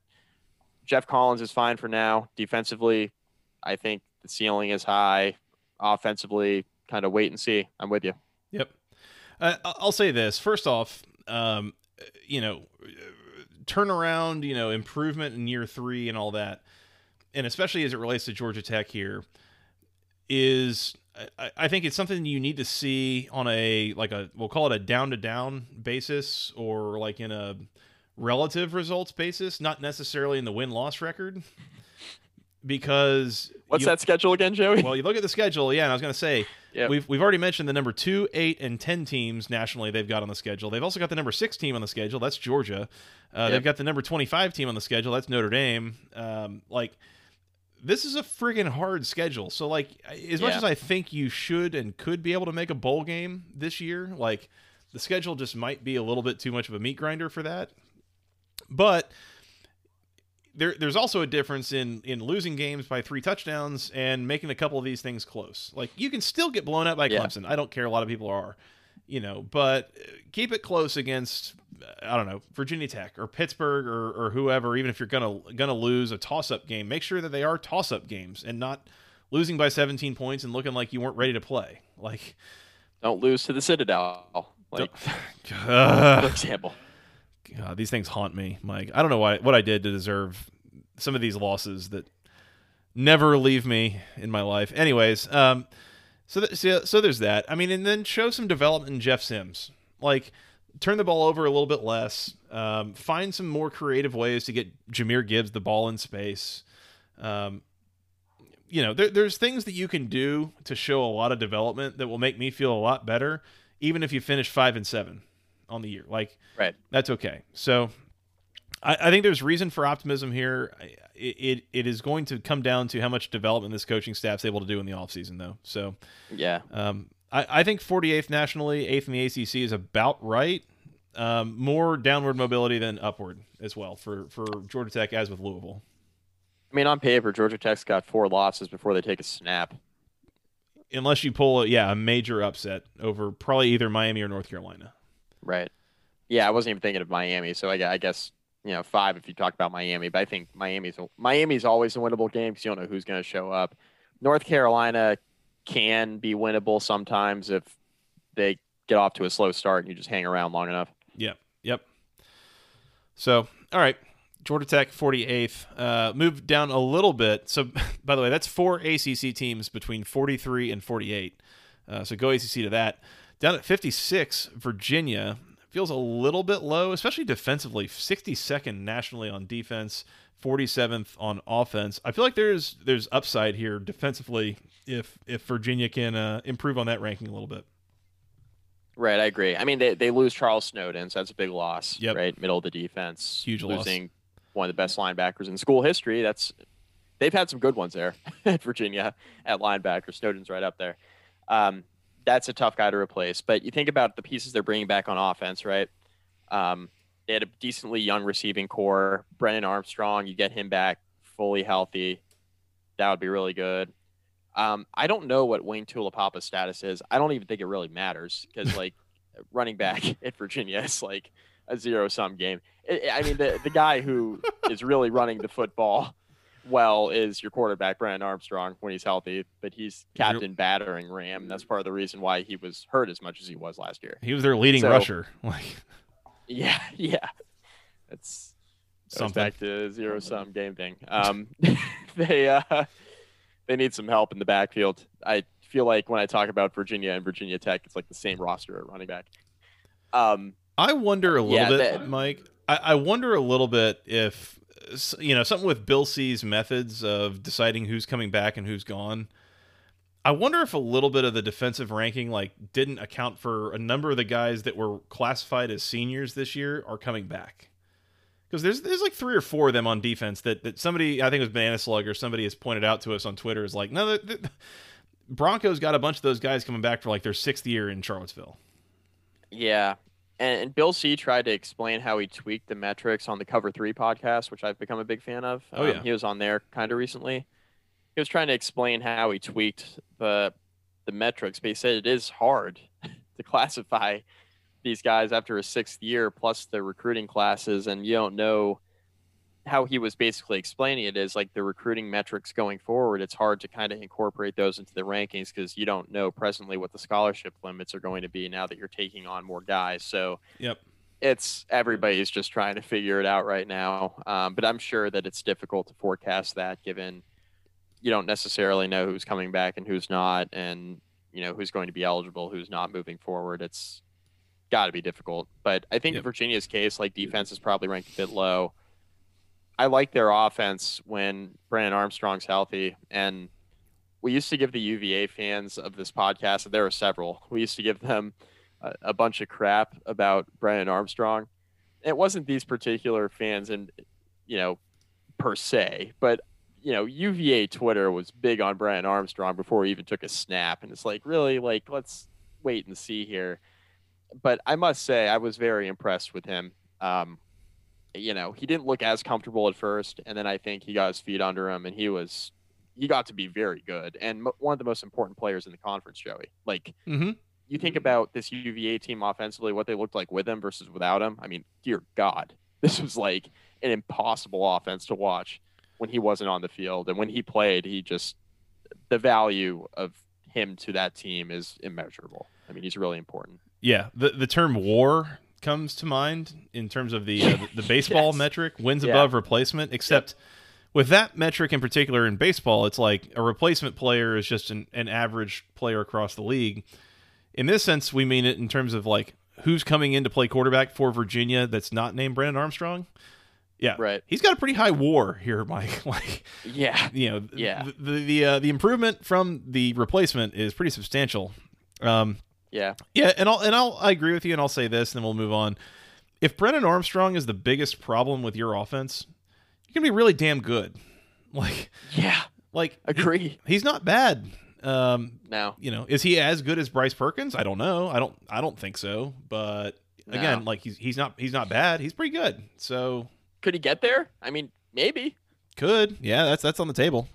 Geoff Collins is fine for now. Defensively, I think the ceiling is high. Offensively, kind of wait and see. I'm with you.
Yep. Uh, I'll say this first off. Um, you know, turnaround, you know, improvement in year three and all that, and especially as it relates to Georgia Tech here, is I, I think it's something you need to see on a like a we'll call it a down to down basis or like in a relative results basis, not necessarily in the win loss record. Because
What's
you-
that schedule again, Joey?
well, you look at the schedule, yeah, and I was going to say
Yep.
we've we've already mentioned the number two, eight, and ten teams nationally they've got on the schedule. They've also got the number six team on the schedule. That's Georgia. Uh, They've got the number twenty-five team on the schedule. That's Notre Dame. Um, like this is a friggin' hard schedule. So like as much
Yeah.
as I think you should and could be able to make a bowl game this year, like the schedule just might be a little bit too much of a meat grinder for that. But there, there's also a difference in in losing games by three touchdowns and making a couple of these things close. Like you can still get blown out by
Yeah.
Clemson. I don't care. A lot of people are, you know, but keep it close against I don't know Virginia Tech or Pittsburgh or, or whoever. Even if you're gonna gonna lose a toss up game, make sure that they are toss up games and not losing by 17 points and looking like you weren't ready to play. Like,
Don't lose to the Citadel, like for example.
God, these things haunt me, Mike. I don't know why, what I did to deserve some of these losses that never leave me in my life. Anyways, um, so th- so, so there's that. I mean, and then show some development in Jeff Sims. Like, turn the ball over a little bit less. Um, find some more creative ways to get Jahmyr Gibbs the ball in space. Um, you know, there, there's things that you can do to show a lot of development that will make me feel a lot better, even if you finish five and seven on the year. Like,
Right.
that's okay. So, I, I think there's reason for optimism here. It, it, it is going to come down to how much development this coaching staff's able to do in the offseason, though. So,
yeah,
um, I, I think 48th nationally, eighth in the ACC is about right. Um, more downward mobility than upward as well for for Georgia Tech, as with Louisville.
I mean, on paper, Georgia Tech's got four losses before they take a snap.
Unless you pull, a, yeah, a major upset over probably either Miami or North Carolina.
Right. Yeah, I wasn't even thinking of Miami, so I, I guess you know five if you talk about Miami. But I think Miami's Miami's always a winnable game because you don't know who's going to show up. North Carolina can be winnable sometimes if they get off to a slow start and you just hang around long enough.
Yep. Yep. So, all right. Georgia Tech 48th. Uh, moved down a little bit. So, by the way, that's four ACC teams between 43 and 48. Uh, so go ACC to that. Down at 56, Virginia feels a little bit low, especially defensively. 62nd nationally on defense, 47th on offense. I feel like there's there's upside here defensively if if Virginia can uh, improve on that ranking a little bit.
Right, I agree. I mean, they, they lose Charles Snowden, so that's a big loss.
Yep.
Right, middle of the defense,
huge
losing
loss.
one of the best linebackers in school history. That's they've had some good ones there at Virginia at linebacker. Snowden's right up there. Um, that's a tough guy to replace. But you think about the pieces they're bringing back on offense, right? Um, they had a decently young receiving corps. Brennan Armstrong, you get him back fully healthy, that would be really good. Um, I don't know what Wayne Taulapapa's status is. I don't even think it really matters because like running back at Virginia is like a zero sum game. It, I mean, the the guy who is really running the football well is your quarterback Brandon Armstrong when he's healthy, but he's captain battering ram. That's part of the reason why he was hurt as much as he was last year.
He was their leading so, rusher. Like,
yeah, yeah, it's something back to zero sum game thing. Um, they uh they need some help in the backfield. I feel like when I talk about Virginia and Virginia Tech, it's like the same roster at running back. Um,
I wonder a little yeah, bit, that, Mike. I, I wonder a little bit if you know something with Bill C's methods of deciding who's coming back and who's gone. I wonder if a little bit of the defensive ranking like didn't account for a number of the guys that were classified as seniors this year are coming back because there's there's like three or four of them on defense that, that somebody I think it was Banana Slug or somebody has pointed out to us on Twitter is like no the, the, Broncos got a bunch of those guys coming back for like their sixth year in Charlottesville.
Yeah, and, and Bill C tried to explain how he tweaked the metrics on the Cover Three podcast, which I've become a big fan of.
Oh yeah, um,
he was on there kind of recently. He was trying to explain how he tweaked the the metrics, but he said it is hard to classify these guys after a sixth year plus the recruiting classes and you don't know how he was basically explaining it is like the recruiting metrics going forward it's hard to kind of incorporate those into the rankings because you don't know presently what the scholarship limits are going to be now that you're taking on more guys so
yep
it's everybody's just trying to figure it out right now um, but i'm sure that it's difficult to forecast that given you don't necessarily know who's coming back and who's not and you know who's going to be eligible who's not moving forward it's got to be difficult. But I think yep. Virginia's case, like defense, is probably ranked a bit low. I like their offense when Brandon Armstrong's healthy. And we used to give the UVA fans of this podcast, and there were several, we used to give them a, a bunch of crap about Brandon Armstrong. It wasn't these particular fans, and you know, per se, but you know, UVA Twitter was big on Brandon Armstrong before he even took a snap, and it's like, really, like, let's wait and see here but I must say I was very impressed with him. Um, you know, he didn't look as comfortable at first, and then I think he got his feet under him, and he was he got to be very good and one of the most important players in the conference. Joey, like
mm-hmm.
you think about this UVA team offensively, what they looked like with him versus without him. I mean, dear God, this was like an impossible offense to watch when he wasn't on the field, and when he played, he just the value of him to that team is immeasurable. I mean, he's really important.
Yeah, the the term WAR comes to mind in terms of the uh, the, baseball yes. metric, wins yeah. above replacement. Except yep. with that metric in particular in baseball, it's like a replacement player is just an, an average player across the league. In this sense, we mean it in terms of like who's coming in to play quarterback for Virginia that's not named Brandon Armstrong. Yeah,
right.
He's got a pretty high WAR here, Mike. like,
yeah,
you know,
yeah.
The the the, uh, the improvement from the replacement is pretty substantial. Um,
yeah.
Yeah, and I'll and I'll I agree with you, and I'll say this, and then we'll move on. if Brennan Armstrong is the biggest problem with your offense, you're gonna be really damn good. Like,
Yeah,
like
agree.
he's not bad. Um,
No,
you know, is he as good as Bryce Perkins? I don't know. I don't. I don't think so. But again, like he's he's not he's not bad. He's pretty good. So
could he get there? I mean, maybe.
could yeah. That's that's on the table.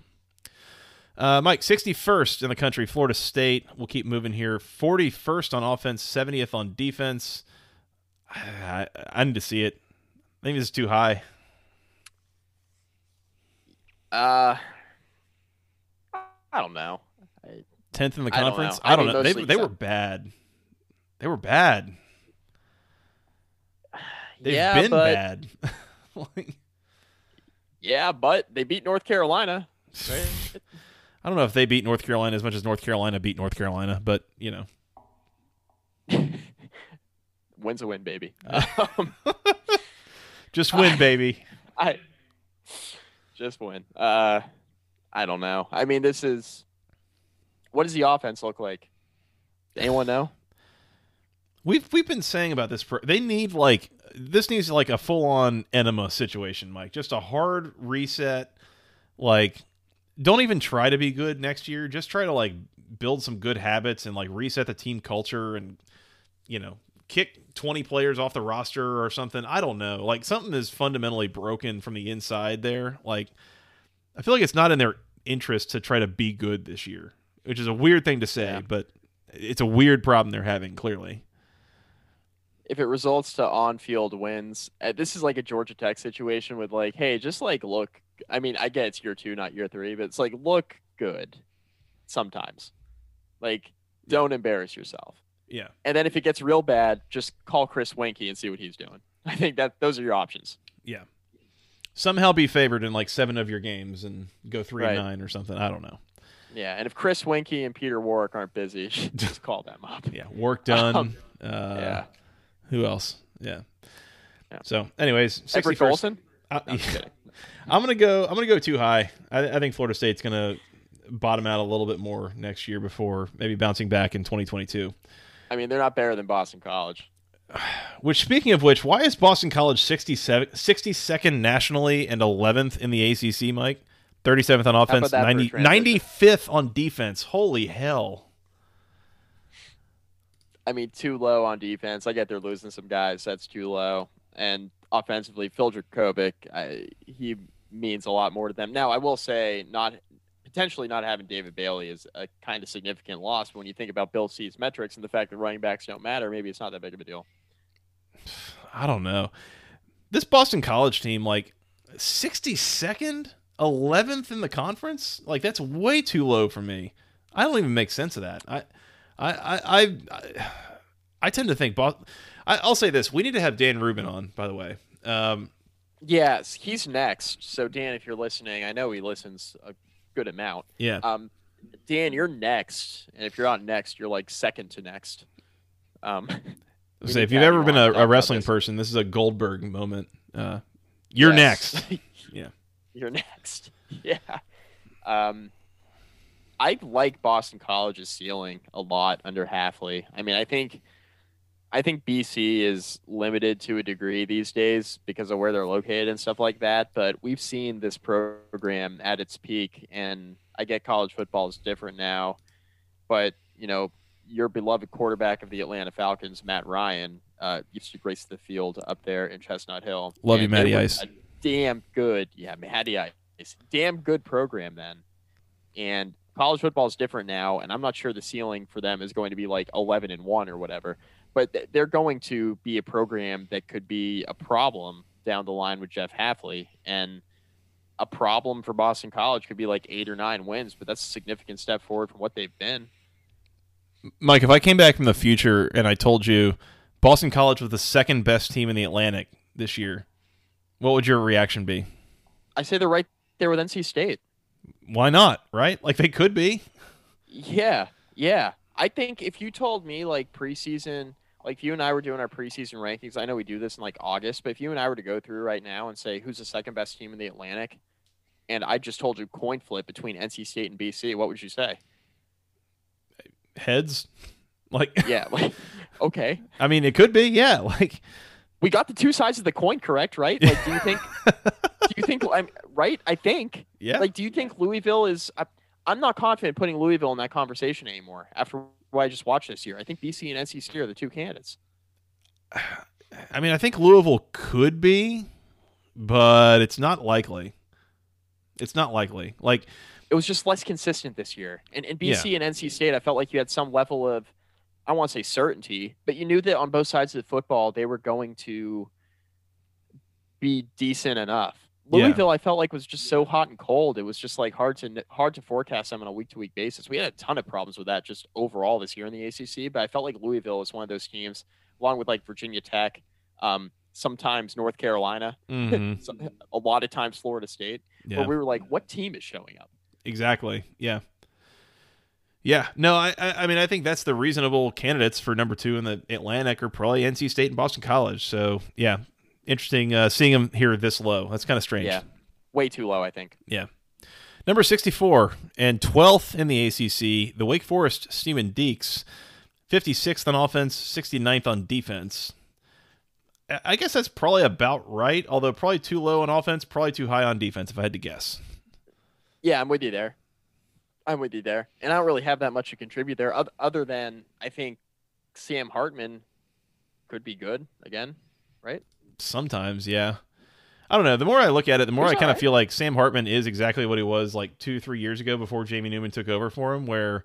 Uh, Mike, 61st in the country, Florida State. We'll keep moving here. 41st on offense, 70th on defense. I, I need to see it. I think this is too high.
Uh, I don't know. I,
10th in the
I don't
conference.
know.
I
I
don't
mean,
know. They, they were bad. They were bad. They've
yeah,
been
but
bad. Like,
yeah, but they beat North Carolina. Right?
I don't know if they beat North Carolina as much as North Carolina beat North Carolina, but you know,
Win's a win, baby.
Uh,
Um,
just win, baby.
I just win. Uh, I don't know. I mean, this is what does the offense look like? Anyone know?
We've we've been saying about this. Pro- they need like this needs like a full on enema situation, Mike. Just a hard reset. Like, don't even try to be good next year. Just try to like build some good habits and like reset the team culture and you know kick 20 players off the roster or something. I don't know. Like something is fundamentally broken from the inside there. Like I feel like it's not in their interest to try to be good this year, which is a weird thing to say,
Yeah.
but it's a weird problem they're having clearly.
If it results to on-field wins, this is like a Georgia Tech situation with like, hey, just like look. I mean, I get it's year two, not year three, but it's like look good sometimes. Like, don't embarrass yourself.
Yeah.
And then if it gets real bad, just call Chris Weinke and see what he's doing. I think that those are your options.
Yeah. Somehow be favored in like seven of your games and go three and nine or something. I don't know.
Yeah, and if Chris Weinke and Peter Warrick aren't busy, just call them up.
Yeah. Work done.
Um,
uh,
yeah.
Who else? Yeah.
Yeah.
So, anyways, 61st
Golson?
I,
No, kidding.
I'm gonna go. I'm gonna go too high. I, I think Florida State's gonna bottom out a little bit more next year before maybe bouncing back in 2022.
I mean, they're not better than Boston College.
Which, speaking of which, why is Boston College 67, 62nd nationally and 11th in the ACC, Mike? 37th on offense,
that for a
90, 95th on defense. Holy hell.
I mean, too low on defense. I get they're losing some guys. That's too low. And offensively, Phil Jurkovec, I, he means a lot more to them. Now, I will say, not potentially not having David Bailey is a kind of significant loss. But when you think about Bill C's metrics and the fact that running backs don't matter, maybe it's not that big of a deal.
I don't know. This Boston College team, like 62nd, 11th in the conference, like that's way too low for me. I don't even make sense of that. I, I, I, I, I, tend to think. I, I'll say this: we need to have Dan Rubin on. By the way, um,
Yes, he's next. So, Dan, if you're listening, I know he listens a good amount.
yeah,
Um, Dan, you're next, and if you're not next, you're like second to next. Um,
say if you've ever been a, a wrestling
this.
person, this is a Goldberg moment. Uh, you're
Yes.
next. Yeah.
you're next. Yeah. Um, I like Boston College's ceiling a lot under Hafley. I mean, I think, I think BC is limited to a degree these days because of where they're located and stuff like that. But we've seen this program at its peak, and I get college football is different now, but you know, your beloved quarterback of the Atlanta Falcons, Matt Ryan, uh, used to grace the field up there in Chestnut Hill.
Love you,
And
Matty Ice.
a damn good, yeah, Matty Ice, damn good program then. And college football is different now, and I'm not sure the ceiling for them is going to be like 11 and one or whatever. But th- they're going to be a program that could be a problem down the line with Jeff Hafley, and a problem for Boston College could be like eight or nine wins. But that's a significant step forward from what they've been.
Mike, if I came back from the future and I told you Boston College was the second best team in the Atlantic this year, what would your reaction be?
I say they're right there with NC State.
Why not? Right? Like they could be.
Yeah, yeah. I think if you told me like preseason, like if you and I were doing our preseason rankings, I know we do this in like August, but if you and I were to go through right now and say who's the second best team in the Atlantic, and I just told you coin flip between NC State and BC, what would you say?
Heads. Like
Yeah, like okay,
I mean, it could be. Yeah. Like
We got the two sides of the coin correct, right? Like, do you think? do you think? I'm right. I think.
Yeah.
Like, do you think Louisville is? I, I'm not confident putting Louisville in that conversation anymore after what I just watched this year. I think BC and NC State are the two candidates.
I mean, I think Louisville could be, but it's not likely. It's not likely. Like
it was just less consistent this year. And in BC yeah. and NC State, I felt like you had some level of, I want to say certainty, but you knew that on both sides of the football, they were going to be decent enough. Louisville, yeah. I felt like was just so hot and cold. It was just like hard to hard to forecast them on a week to week basis. We had a ton of problems with that just overall this year in the ACC. But I felt like Louisville was one of those teams, along with like Virginia Tech, um, sometimes North Carolina,
mm-hmm.
a lot of times Florida State, yeah. where we were like, what team is showing up?
Exactly. Yeah. Yeah. No, I, I mean, I think that's the reasonable candidates for number two in the Atlantic are probably NC State and Boston College. So yeah, interesting uh, seeing him here this low. That's kind of strange.
Yeah. Way too low, I think.
Yeah. Number 64 and 12th in the ACC, the Wake Forest Demon Deacs, 56th on offense, 69th on defense. I guess that's probably about right, although probably too low on offense, probably too high on defense, if I had to guess.
Yeah, I'm with you there. I'm with you there. And I don't really have that much to contribute there, other than I think Sam Hartman could be good again, right?
Sometimes, yeah. I don't know. The more I look at it, the more He's I kind of right. feel like Sam Hartman is exactly what he was like two, three years ago before Jamie Newman took over for him, where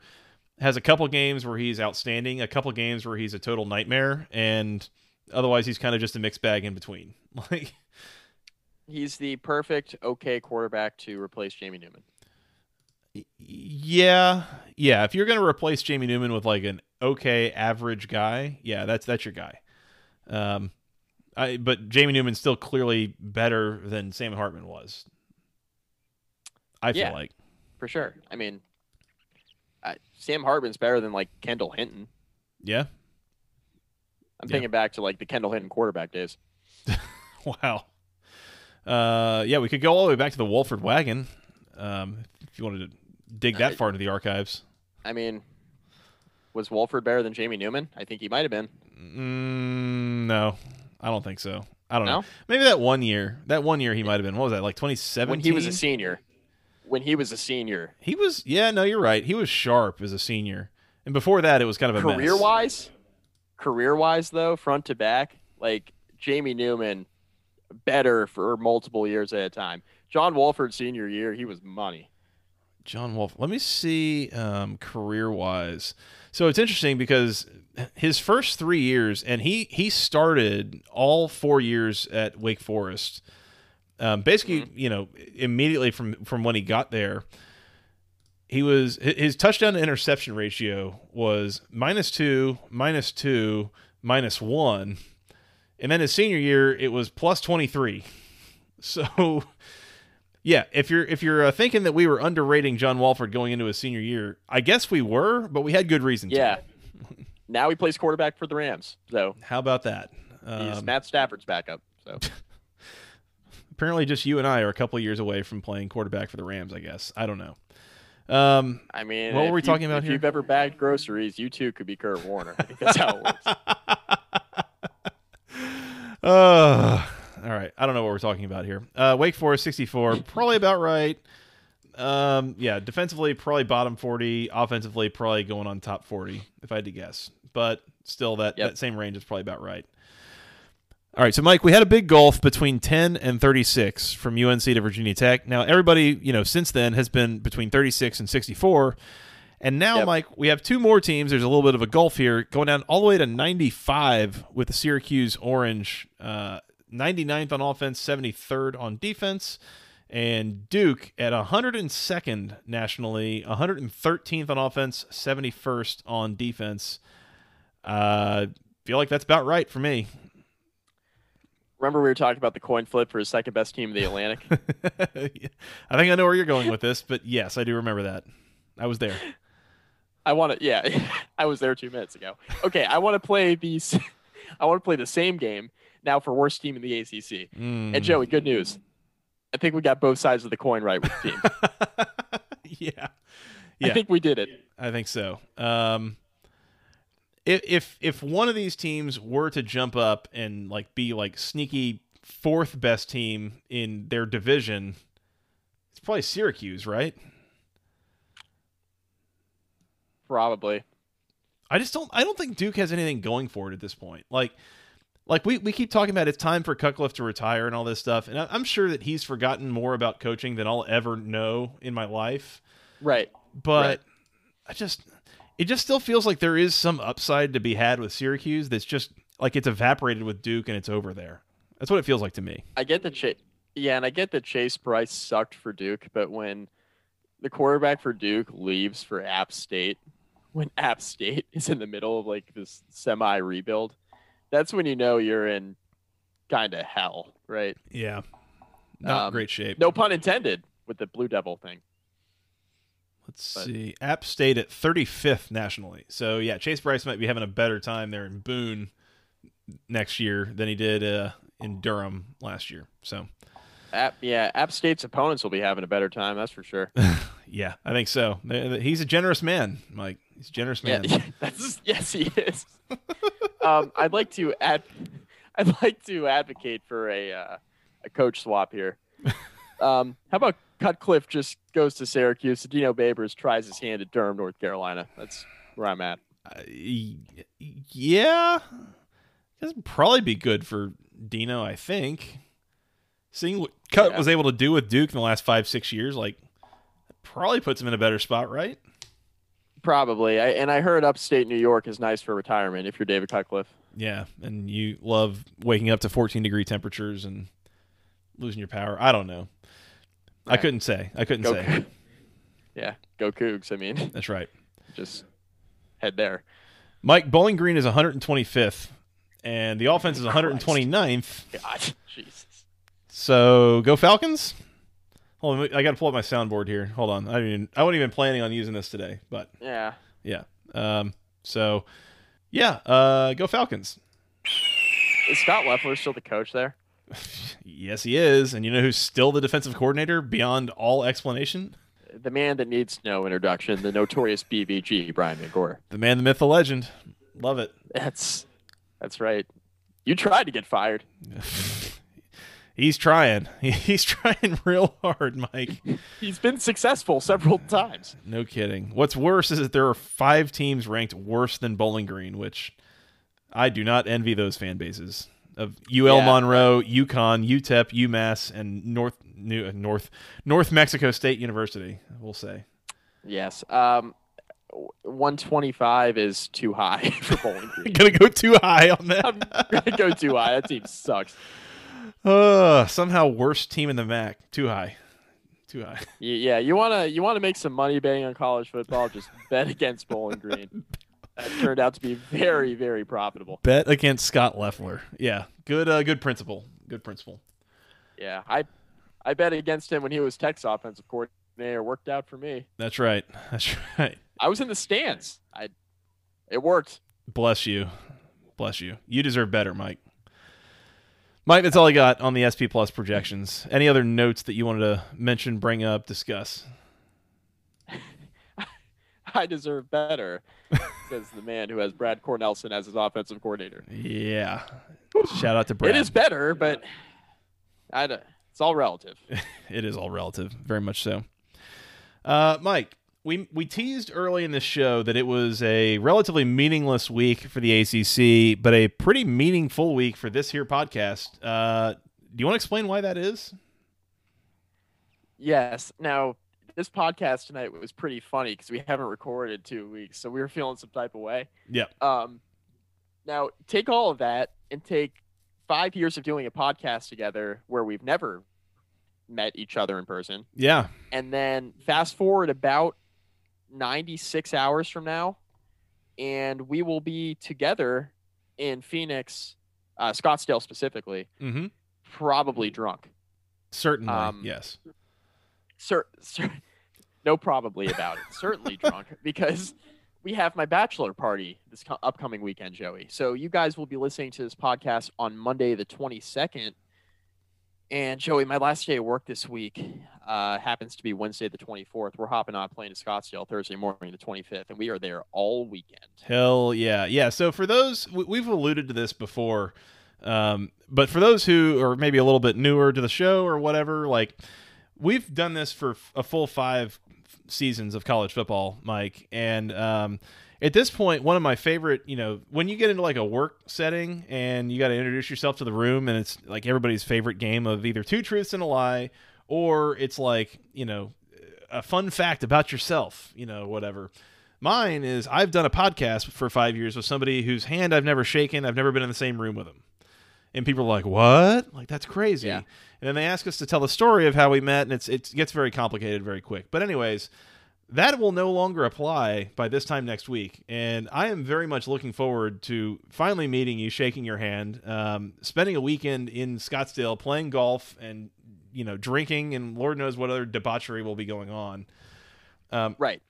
has a couple games where he's outstanding, a couple games where he's a total nightmare, and otherwise he's kind of just a mixed bag in between. Like
he's the perfect okay quarterback to replace Jamie Newman.
Yeah, yeah. If you're going to replace Jamie Newman with like an okay average guy, yeah, that's that's your guy. Um, I but Jamie Newman's still clearly better than Sam Hartman was. I feel
yeah,
like
for sure. I mean, uh, Sam Hartman's better than like Kendall Hinton.
Yeah,
I'm yeah. thinking back to like the Kendall Hinton quarterback days.
wow. Uh, yeah, we could go all the way back to the Wolford wagon, um, if you wanted to dig that uh, far into the archives.
I mean, was Wolford better than Jamie Newman? I think he might have been.
Mm, no, I don't think so. I don't no? know. Maybe that one year. That one year he might have been. What was that? Like 2017.
When he was a senior. When he was a senior.
He was. Yeah. No, you're right. He was sharp as a senior. And before that, it was kind of
a career mess. wise. Career wise, though, front to back, like Jamie Newman better for multiple years at a time. John Wolford senior year, he was money.
John Wolf. Let me see um, career wise. So it's interesting because his first three years, and he he started all four years at Wake Forest. Um, basically, mm-hmm. you know, immediately from from when he got there, he was his touchdown to interception ratio was minus two, minus two, minus one and then his senior year, it was plus 23. So, yeah, if you're if you're uh, thinking that we were underrating John Wolford going into his senior year, I guess we were, but we had good reason.
Yeah. now he plays quarterback for the Rams. So
how about that?
Um, he's Matt Stafford's backup. So
apparently, just you and I are a couple years away from playing quarterback for the Rams. I guess I don't know. Um,
I mean,
what were we
you,
talking about
if
here?
If you've ever bagged groceries, you too could be Kurt Warner. That's how it works.
Uh, all right. I don't know what we're talking about here. Uh, Wake Forest 64, probably about right. Um, yeah, defensively probably bottom 40, offensively probably going on top 40 if I had to guess. But still that yep. that same range is probably about right. All right, so Mike, we had a big gulf between 10 and 36 from UNC to Virginia Tech. Now everybody, you know, since then has been between 36 and 64. And now, yep. Mike, we have two more teams. There's a little bit of a gulf here, going down all the way to 95 with the Syracuse Orange, uh, 99th on offense, 73rd on defense, and Duke at 102nd nationally, 113th on offense, 71st on defense. Uh, feel like that's about right for me.
Remember, we were talking about the coin flip for his second best team in the Atlantic.
I think I know where you're going with this, but yes, I do remember that. I was there.
I want to. Yeah, I was there two minutes ago. Okay, I want to play these. I want to play the same game now for worst team in the ACC. Mm. And Joey, good news. I think we got both sides of the coin right with the team.
yeah. yeah.
I think we did it.
I think so. Um, if if if one of these teams were to jump up and like be like sneaky fourth best team in their division, it's probably Syracuse, right?
Probably.
I just don't I don't think Duke has anything going for it at this point. Like like we, we keep talking about it's time for Cutcliffe to retire and all this stuff, and I, I'm sure that he's forgotten more about coaching than I'll ever know in my life.
Right.
But
Right.
I just it just still feels like there is some upside to be had with Syracuse that's just like it's evaporated with Duke and it's over there. That's what it feels like to me.
I get the Chase. Yeah, and I get that Chase Brice sucked for Duke, but when the quarterback for Duke leaves for App State, when App State is in the middle of like this semi rebuild, that's when you know you're in kind of hell, right?
Yeah. Not
Um,
great shape.
No pun intended with the Blue Devil thing.
Let's
but-
see. App State at 35th nationally. So yeah, Chase Brice might be having a better time there in Boone next year than he did uh, in Durham last year. So
App, yeah, App State's opponents will be having a better time, that's for sure.
yeah, I think so. He's a generous man, Mike. He's a generous man.
Yeah, that's yes, he is. um, I'd like to add, I'd like to advocate for a uh, a coach swap here. Um, how about Cutcliffe just goes to Syracuse? Dino Babers tries his hand at Durham, North Carolina. That's where I'm at.
Uh, yeah, that'd probably be good for Dino. I think. Seeing what Cut
Yeah.
was able to do with Duke in the last five six years, like probably puts him in a better spot, right?
Probably. I, and I heard upstate New York is nice for retirement if you're David Cutcliffe.
Yeah, and you love waking up to 14 degree temperatures and losing your power. I don't know. I couldn't say. I couldn't
Go,
say.
yeah, go Cougs. I mean,
That's right.
just head there.
Mike Bowling Green is 125th, and the offense is 129th.
God, Jesus.
So go Falcons. Hold on, I got to pull up my soundboard here. Hold on. I didn't. I wasn't even planning on using this today, but
Yeah.
yeah. Um. So yeah. Uh. Go Falcons.
Is Scott Loeffler still the coach there?
Yes, he is. And you know who's still the defensive coordinator beyond all explanation?
The man that needs no introduction, the notorious BVG, Brian VanGorder.
The man, the myth, the legend. Love it.
That's that's right. You tried to get fired.
He's trying. He's trying real hard, Mike.
He's been successful several times.
No kidding. What's worse is that there are five teams ranked worse than Bowling Green, which I do not envy those fan bases of UL
Yeah.
Monroe, UConn, UTEP, UMass, and North New, uh, North North Mexico State University. We'll say.
Yes. Um, 125 is too high for Bowling Green.
Gonna go too high on that.
I'm gonna go too high. That team sucks.
Uh, somehow worst team in the MAC. Too high. Too high.
Yeah, you wanna you wanna make some money betting on college football? Just bet against Bowling Green. That turned out to be very very profitable.
Bet against Scott Loeffler. Yeah, good. Uh, good principle. Good principle.
Yeah, I I bet against him when he was Tech's offensive coordinator. Worked out for me.
That's right. That's right.
I was in the stands. I it worked.
Bless you. Bless you. You deserve better, Mike. Mike, that's all I got on the SP Plus projections. Any other notes that you wanted to mention, bring up, discuss?
I deserve better, says the man who has Brad Cornelsen as his offensive coordinator.
Yeah. Shout out to Brad.
It is better, but I don't, it's all relative.
it is all relative, very much so. Uh, Mike, we we teased early in this show that it was a relatively meaningless week for the ACC, but a pretty meaningful week for this here podcast. Uh, do you want to explain why that is?
Yes. Now, this podcast tonight was pretty funny because we haven't recorded two weeks, so we were feeling some type of way.
Yep.
Um, now take all of that and take five years of doing a podcast together where we've never met each other in person,
Yeah.
and then fast forward about 96 hours from now, and we will be together in Phoenix, uh, Scottsdale specifically,
Mm-hmm.
probably drunk.
Certainly.
Um,
yes.
Cer- cer- no probably about it. Certainly drunk because we have my bachelor party this co- upcoming weekend, Joey. So you guys will be listening to this podcast on Monday the 22nd. And Joey, my last day of work this week, uh, happens to be Wednesday the 24th. We're hopping on plane to Scottsdale Thursday morning the 25th, and we are there all weekend.
Hell yeah, yeah. So for those, we've alluded to this before, um, but for those who are maybe a little bit newer to the show or whatever, like we've done this for a full five seasons of college football, Mike, and um, at this point, one of my favorite, you know, when you get into like a work setting and you got to introduce yourself to the room, and it's like everybody's favorite game of either two truths and a lie, or it's like, you know, a fun fact about yourself, you know, whatever. Mine is I've done a podcast for five years with somebody whose hand I've never shaken. I've never been in the same room with them. And people are like, "What? Like that's crazy."
Yeah.
And then they ask us to tell the story of how we met, and it's it gets very complicated very quick. But anyways, that will no longer apply by this time next week. And I am very much looking forward to finally meeting you, shaking your hand, um, spending a weekend in Scottsdale playing golf and, you know, drinking and Lord knows what other debauchery will be going on. Um,
right.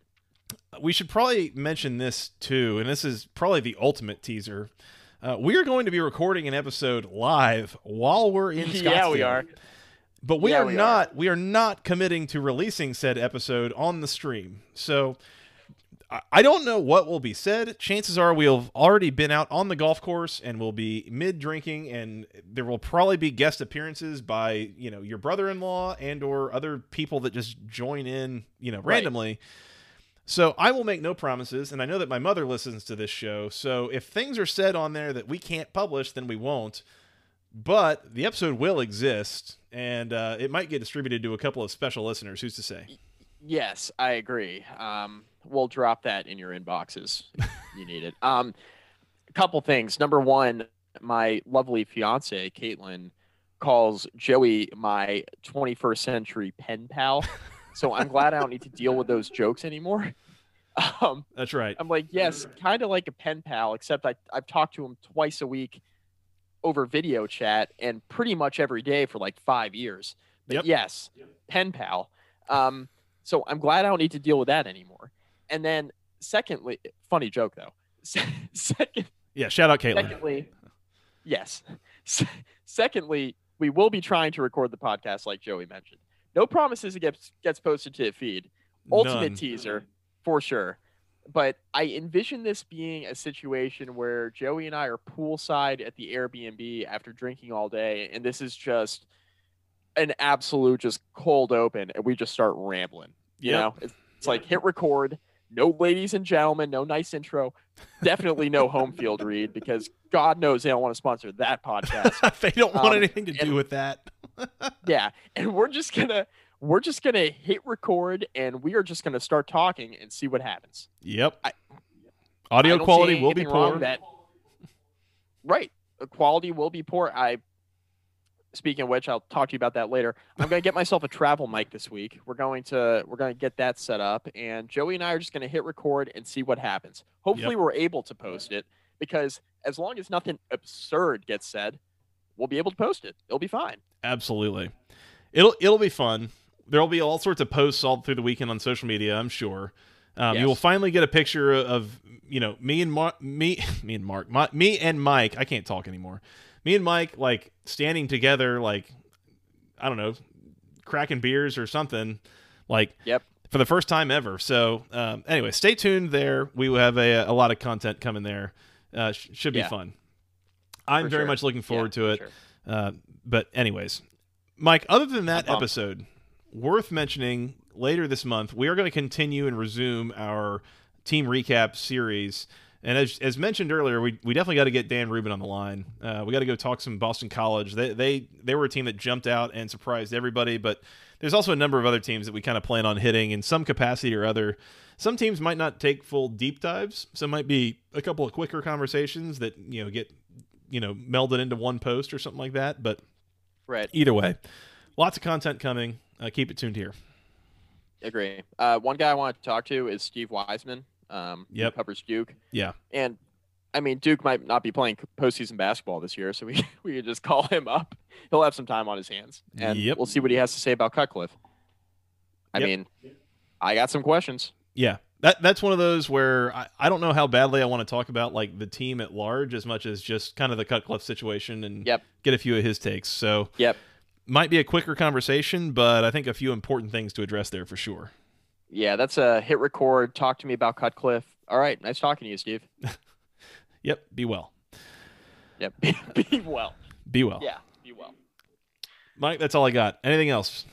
We should probably mention this too, and this is probably the ultimate teaser. Uh, we are going to be recording an episode live while we're in Scottsdale.
yeah, we are.
But we
Yeah,
are
we
not we are not committing to releasing said episode on the stream. So I- don't know what will be said. Chances are we'll have already been out on the golf course and we'll be mid drinking and there will probably be guest appearances by, you know, your brother-in-law and or other people that just join in, you know,
Right.
randomly. So I will make no promises, and I know that my mother listens to this show. So if things are said on there that we can't publish, then we won't. But the episode will exist, and uh, it might get distributed to a couple of special listeners. Who's to say?
Yes, I agree. Um, we'll drop that in your inboxes. you need it. Um, a couple things. Number one, my lovely fiance Caitlin calls Joey my 21st century pen pal. So I'm glad I don't need to deal with those jokes anymore. Um,
That's right.
I'm like, yes, kind of like a pen pal, except I, I've talked to him twice a week over video chat and pretty much every day for like five years. But
Yep.
yes, pen pal. Um, so I'm glad I don't need to deal with that anymore. And then, secondly, funny joke though. Second,
Yeah. Shout out Caitlin.
secondly, yes. Secondly, we will be trying to record the podcast like Joey mentioned. No promises it gets gets posted to the feed. Ultimate
None.
teaser for sure. But I envision this being a situation where Joey and I are poolside at the Airbnb after drinking all day, and this is just an absolute just cold open, and we just start rambling. You
Yep.
know, it's, it's like hit record. No ladies and gentlemen, no nice intro. Definitely no home field read because God knows they don't want to sponsor that podcast.
they don't want
Um,
anything to do with that.
yeah, and we're just gonna we're just gonna hit record and we are just gonna start talking and see what happens.
Yep.
I-
Audio
I
quality will be poor.
That right, the quality will be poor. I speaking of which, I'll talk to you about that later. I'm gonna get myself a travel mic this week. We're going to we're gonna get that set up, and Joey and I are just gonna hit record and see what happens. Hopefully, we're able to post it because as long as nothing absurd gets said, we'll be able to post it. It'll be fine.
Absolutely. It'll it'll be fun. There'll be all sorts of posts all through the weekend on social media. I'm sure. Um, You will finally get a picture of you know me and Mar- me me and Mark my, me and Mike. I can't talk anymore. Me and Mike like standing together, like I don't know, cracking beers or something, like
Yep.
for the first time ever. So um, anyway, stay tuned there. We will have a, a lot of content coming there. Uh, sh- should be
Yeah.
fun. I'm
For
very
sure.
much looking forward
Yeah,
to it.
sure.
Uh, but anyways, Mike, other than that episode, worth mentioning later this month, we are going to continue and resume our team recap series. And as, as mentioned earlier, we, we definitely got to get Dan Rubin on the line. Uh, we got to go talk some Boston College. They, they they were a team that jumped out and surprised everybody, but there's also a number of other teams that we kind of plan on hitting in some capacity or other. Some teams might not take full deep dives. Some might be a couple of quicker conversations that you know get you know melded into one post or something like that. But
Right.
either way, lots of content coming. Uh, keep it tuned here.
Agree. Uh, one guy I want to talk to is Steve Wiseman. Um,
Yep.
covers Duke.
Yeah.
And I mean, Duke might not be playing postseason basketball this year, so we we could just call him up. He'll have some time on his hands, and
Yep.
we'll see what he has to say about Cutcliffe. I
Yep.
mean, I got some questions.
Yeah. That that's one of those where I, I don't know how badly I want to talk about like the team at large as much as just kind of the Cutcliffe situation and
Yep.
get a few of his takes. So
Yep.
might be a quicker conversation, but I think a few important things to address there for sure.
Yeah, that's a hit record. Talk to me about Cutcliffe. All right, nice talking to you, Steve.
yep, be well.
Yep, be, be well.
Be well.
Yeah, be well.
Mike, that's all I got. Anything else?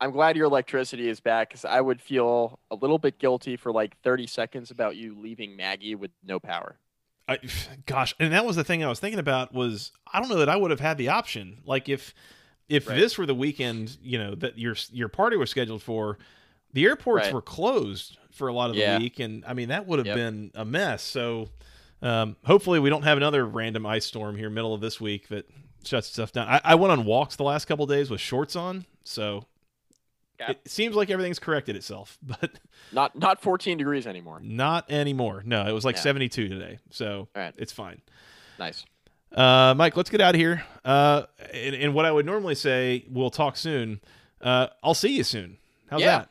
I'm glad your electricity is back because I would feel a little bit guilty for like 30 seconds about you leaving Maggie with no power.
I, gosh, and that was the thing I was thinking about was I don't know that I would have had the option. Like if if right. this were the weekend, you know, that your your party was scheduled for, the airports right. were closed for a lot of the yeah. week, and I mean that would have yep. been a mess. So um, hopefully we don't have another random ice storm here middle of this week that shuts stuff down. I, I went on walks the last couple days with shorts on, so it seems like everything's corrected itself, but
not not 14 degrees anymore.
Not anymore. No, it was like yeah. 72 today, so
right.
it's fine.
Nice.
Uh, Mike, let's get out of here. Uh, and, and, what I would normally say, we'll talk soon. Uh, I'll see you soon. How's
yeah.
that?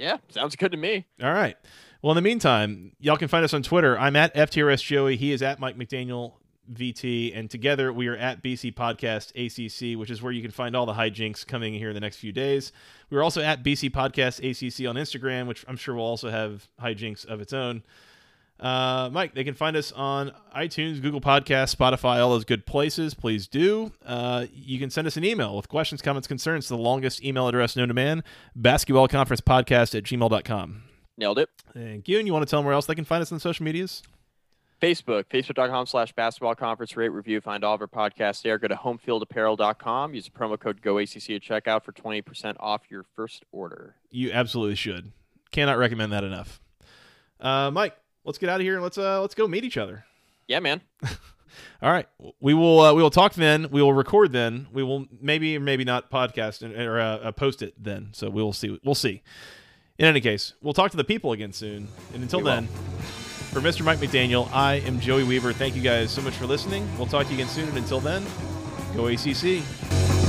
Yeah, sounds good to me.
All right. Well, in the meantime, y'all can find us on Twitter. I'm at FTRS Joey. He is at Mike McDaniel VT, and together we are at BC Podcast ACC, which is where you can find all the hijinks coming here in the next few days. We're also at BC Podcast ACC on Instagram, which I'm sure will also have hijinks of its own. Uh, Mike, they can find us on iTunes, Google Podcasts, Spotify, all those good places. Please do. Uh, you can send us an email with questions, comments, concerns to the longest email address known to man, basketballconferencepodcast at gmail.com.
Nailed it.
Thank you. And you want to tell them where else they can find us on social medias?
Facebook, facebook.com slash basketball conference rate review. Find all of our podcasts there. Go to homefieldapparel.com. Use the promo code GOACC at checkout for 20% off your first order.
You absolutely should. Cannot recommend that enough. Uh, Mike, let's get out of here and let's uh, let's go meet each other.
Yeah, man.
all right, we will uh, we will talk then. We will record then. We will maybe or maybe not podcast or uh, uh, post it then. So we will see. We'll see. In any case, we'll talk to the people again soon. And until then. For Mr. Mike McDaniel, I am Joey Weaver. Thank you guys so much for listening. We'll talk to you again soon. And until then, go ACC.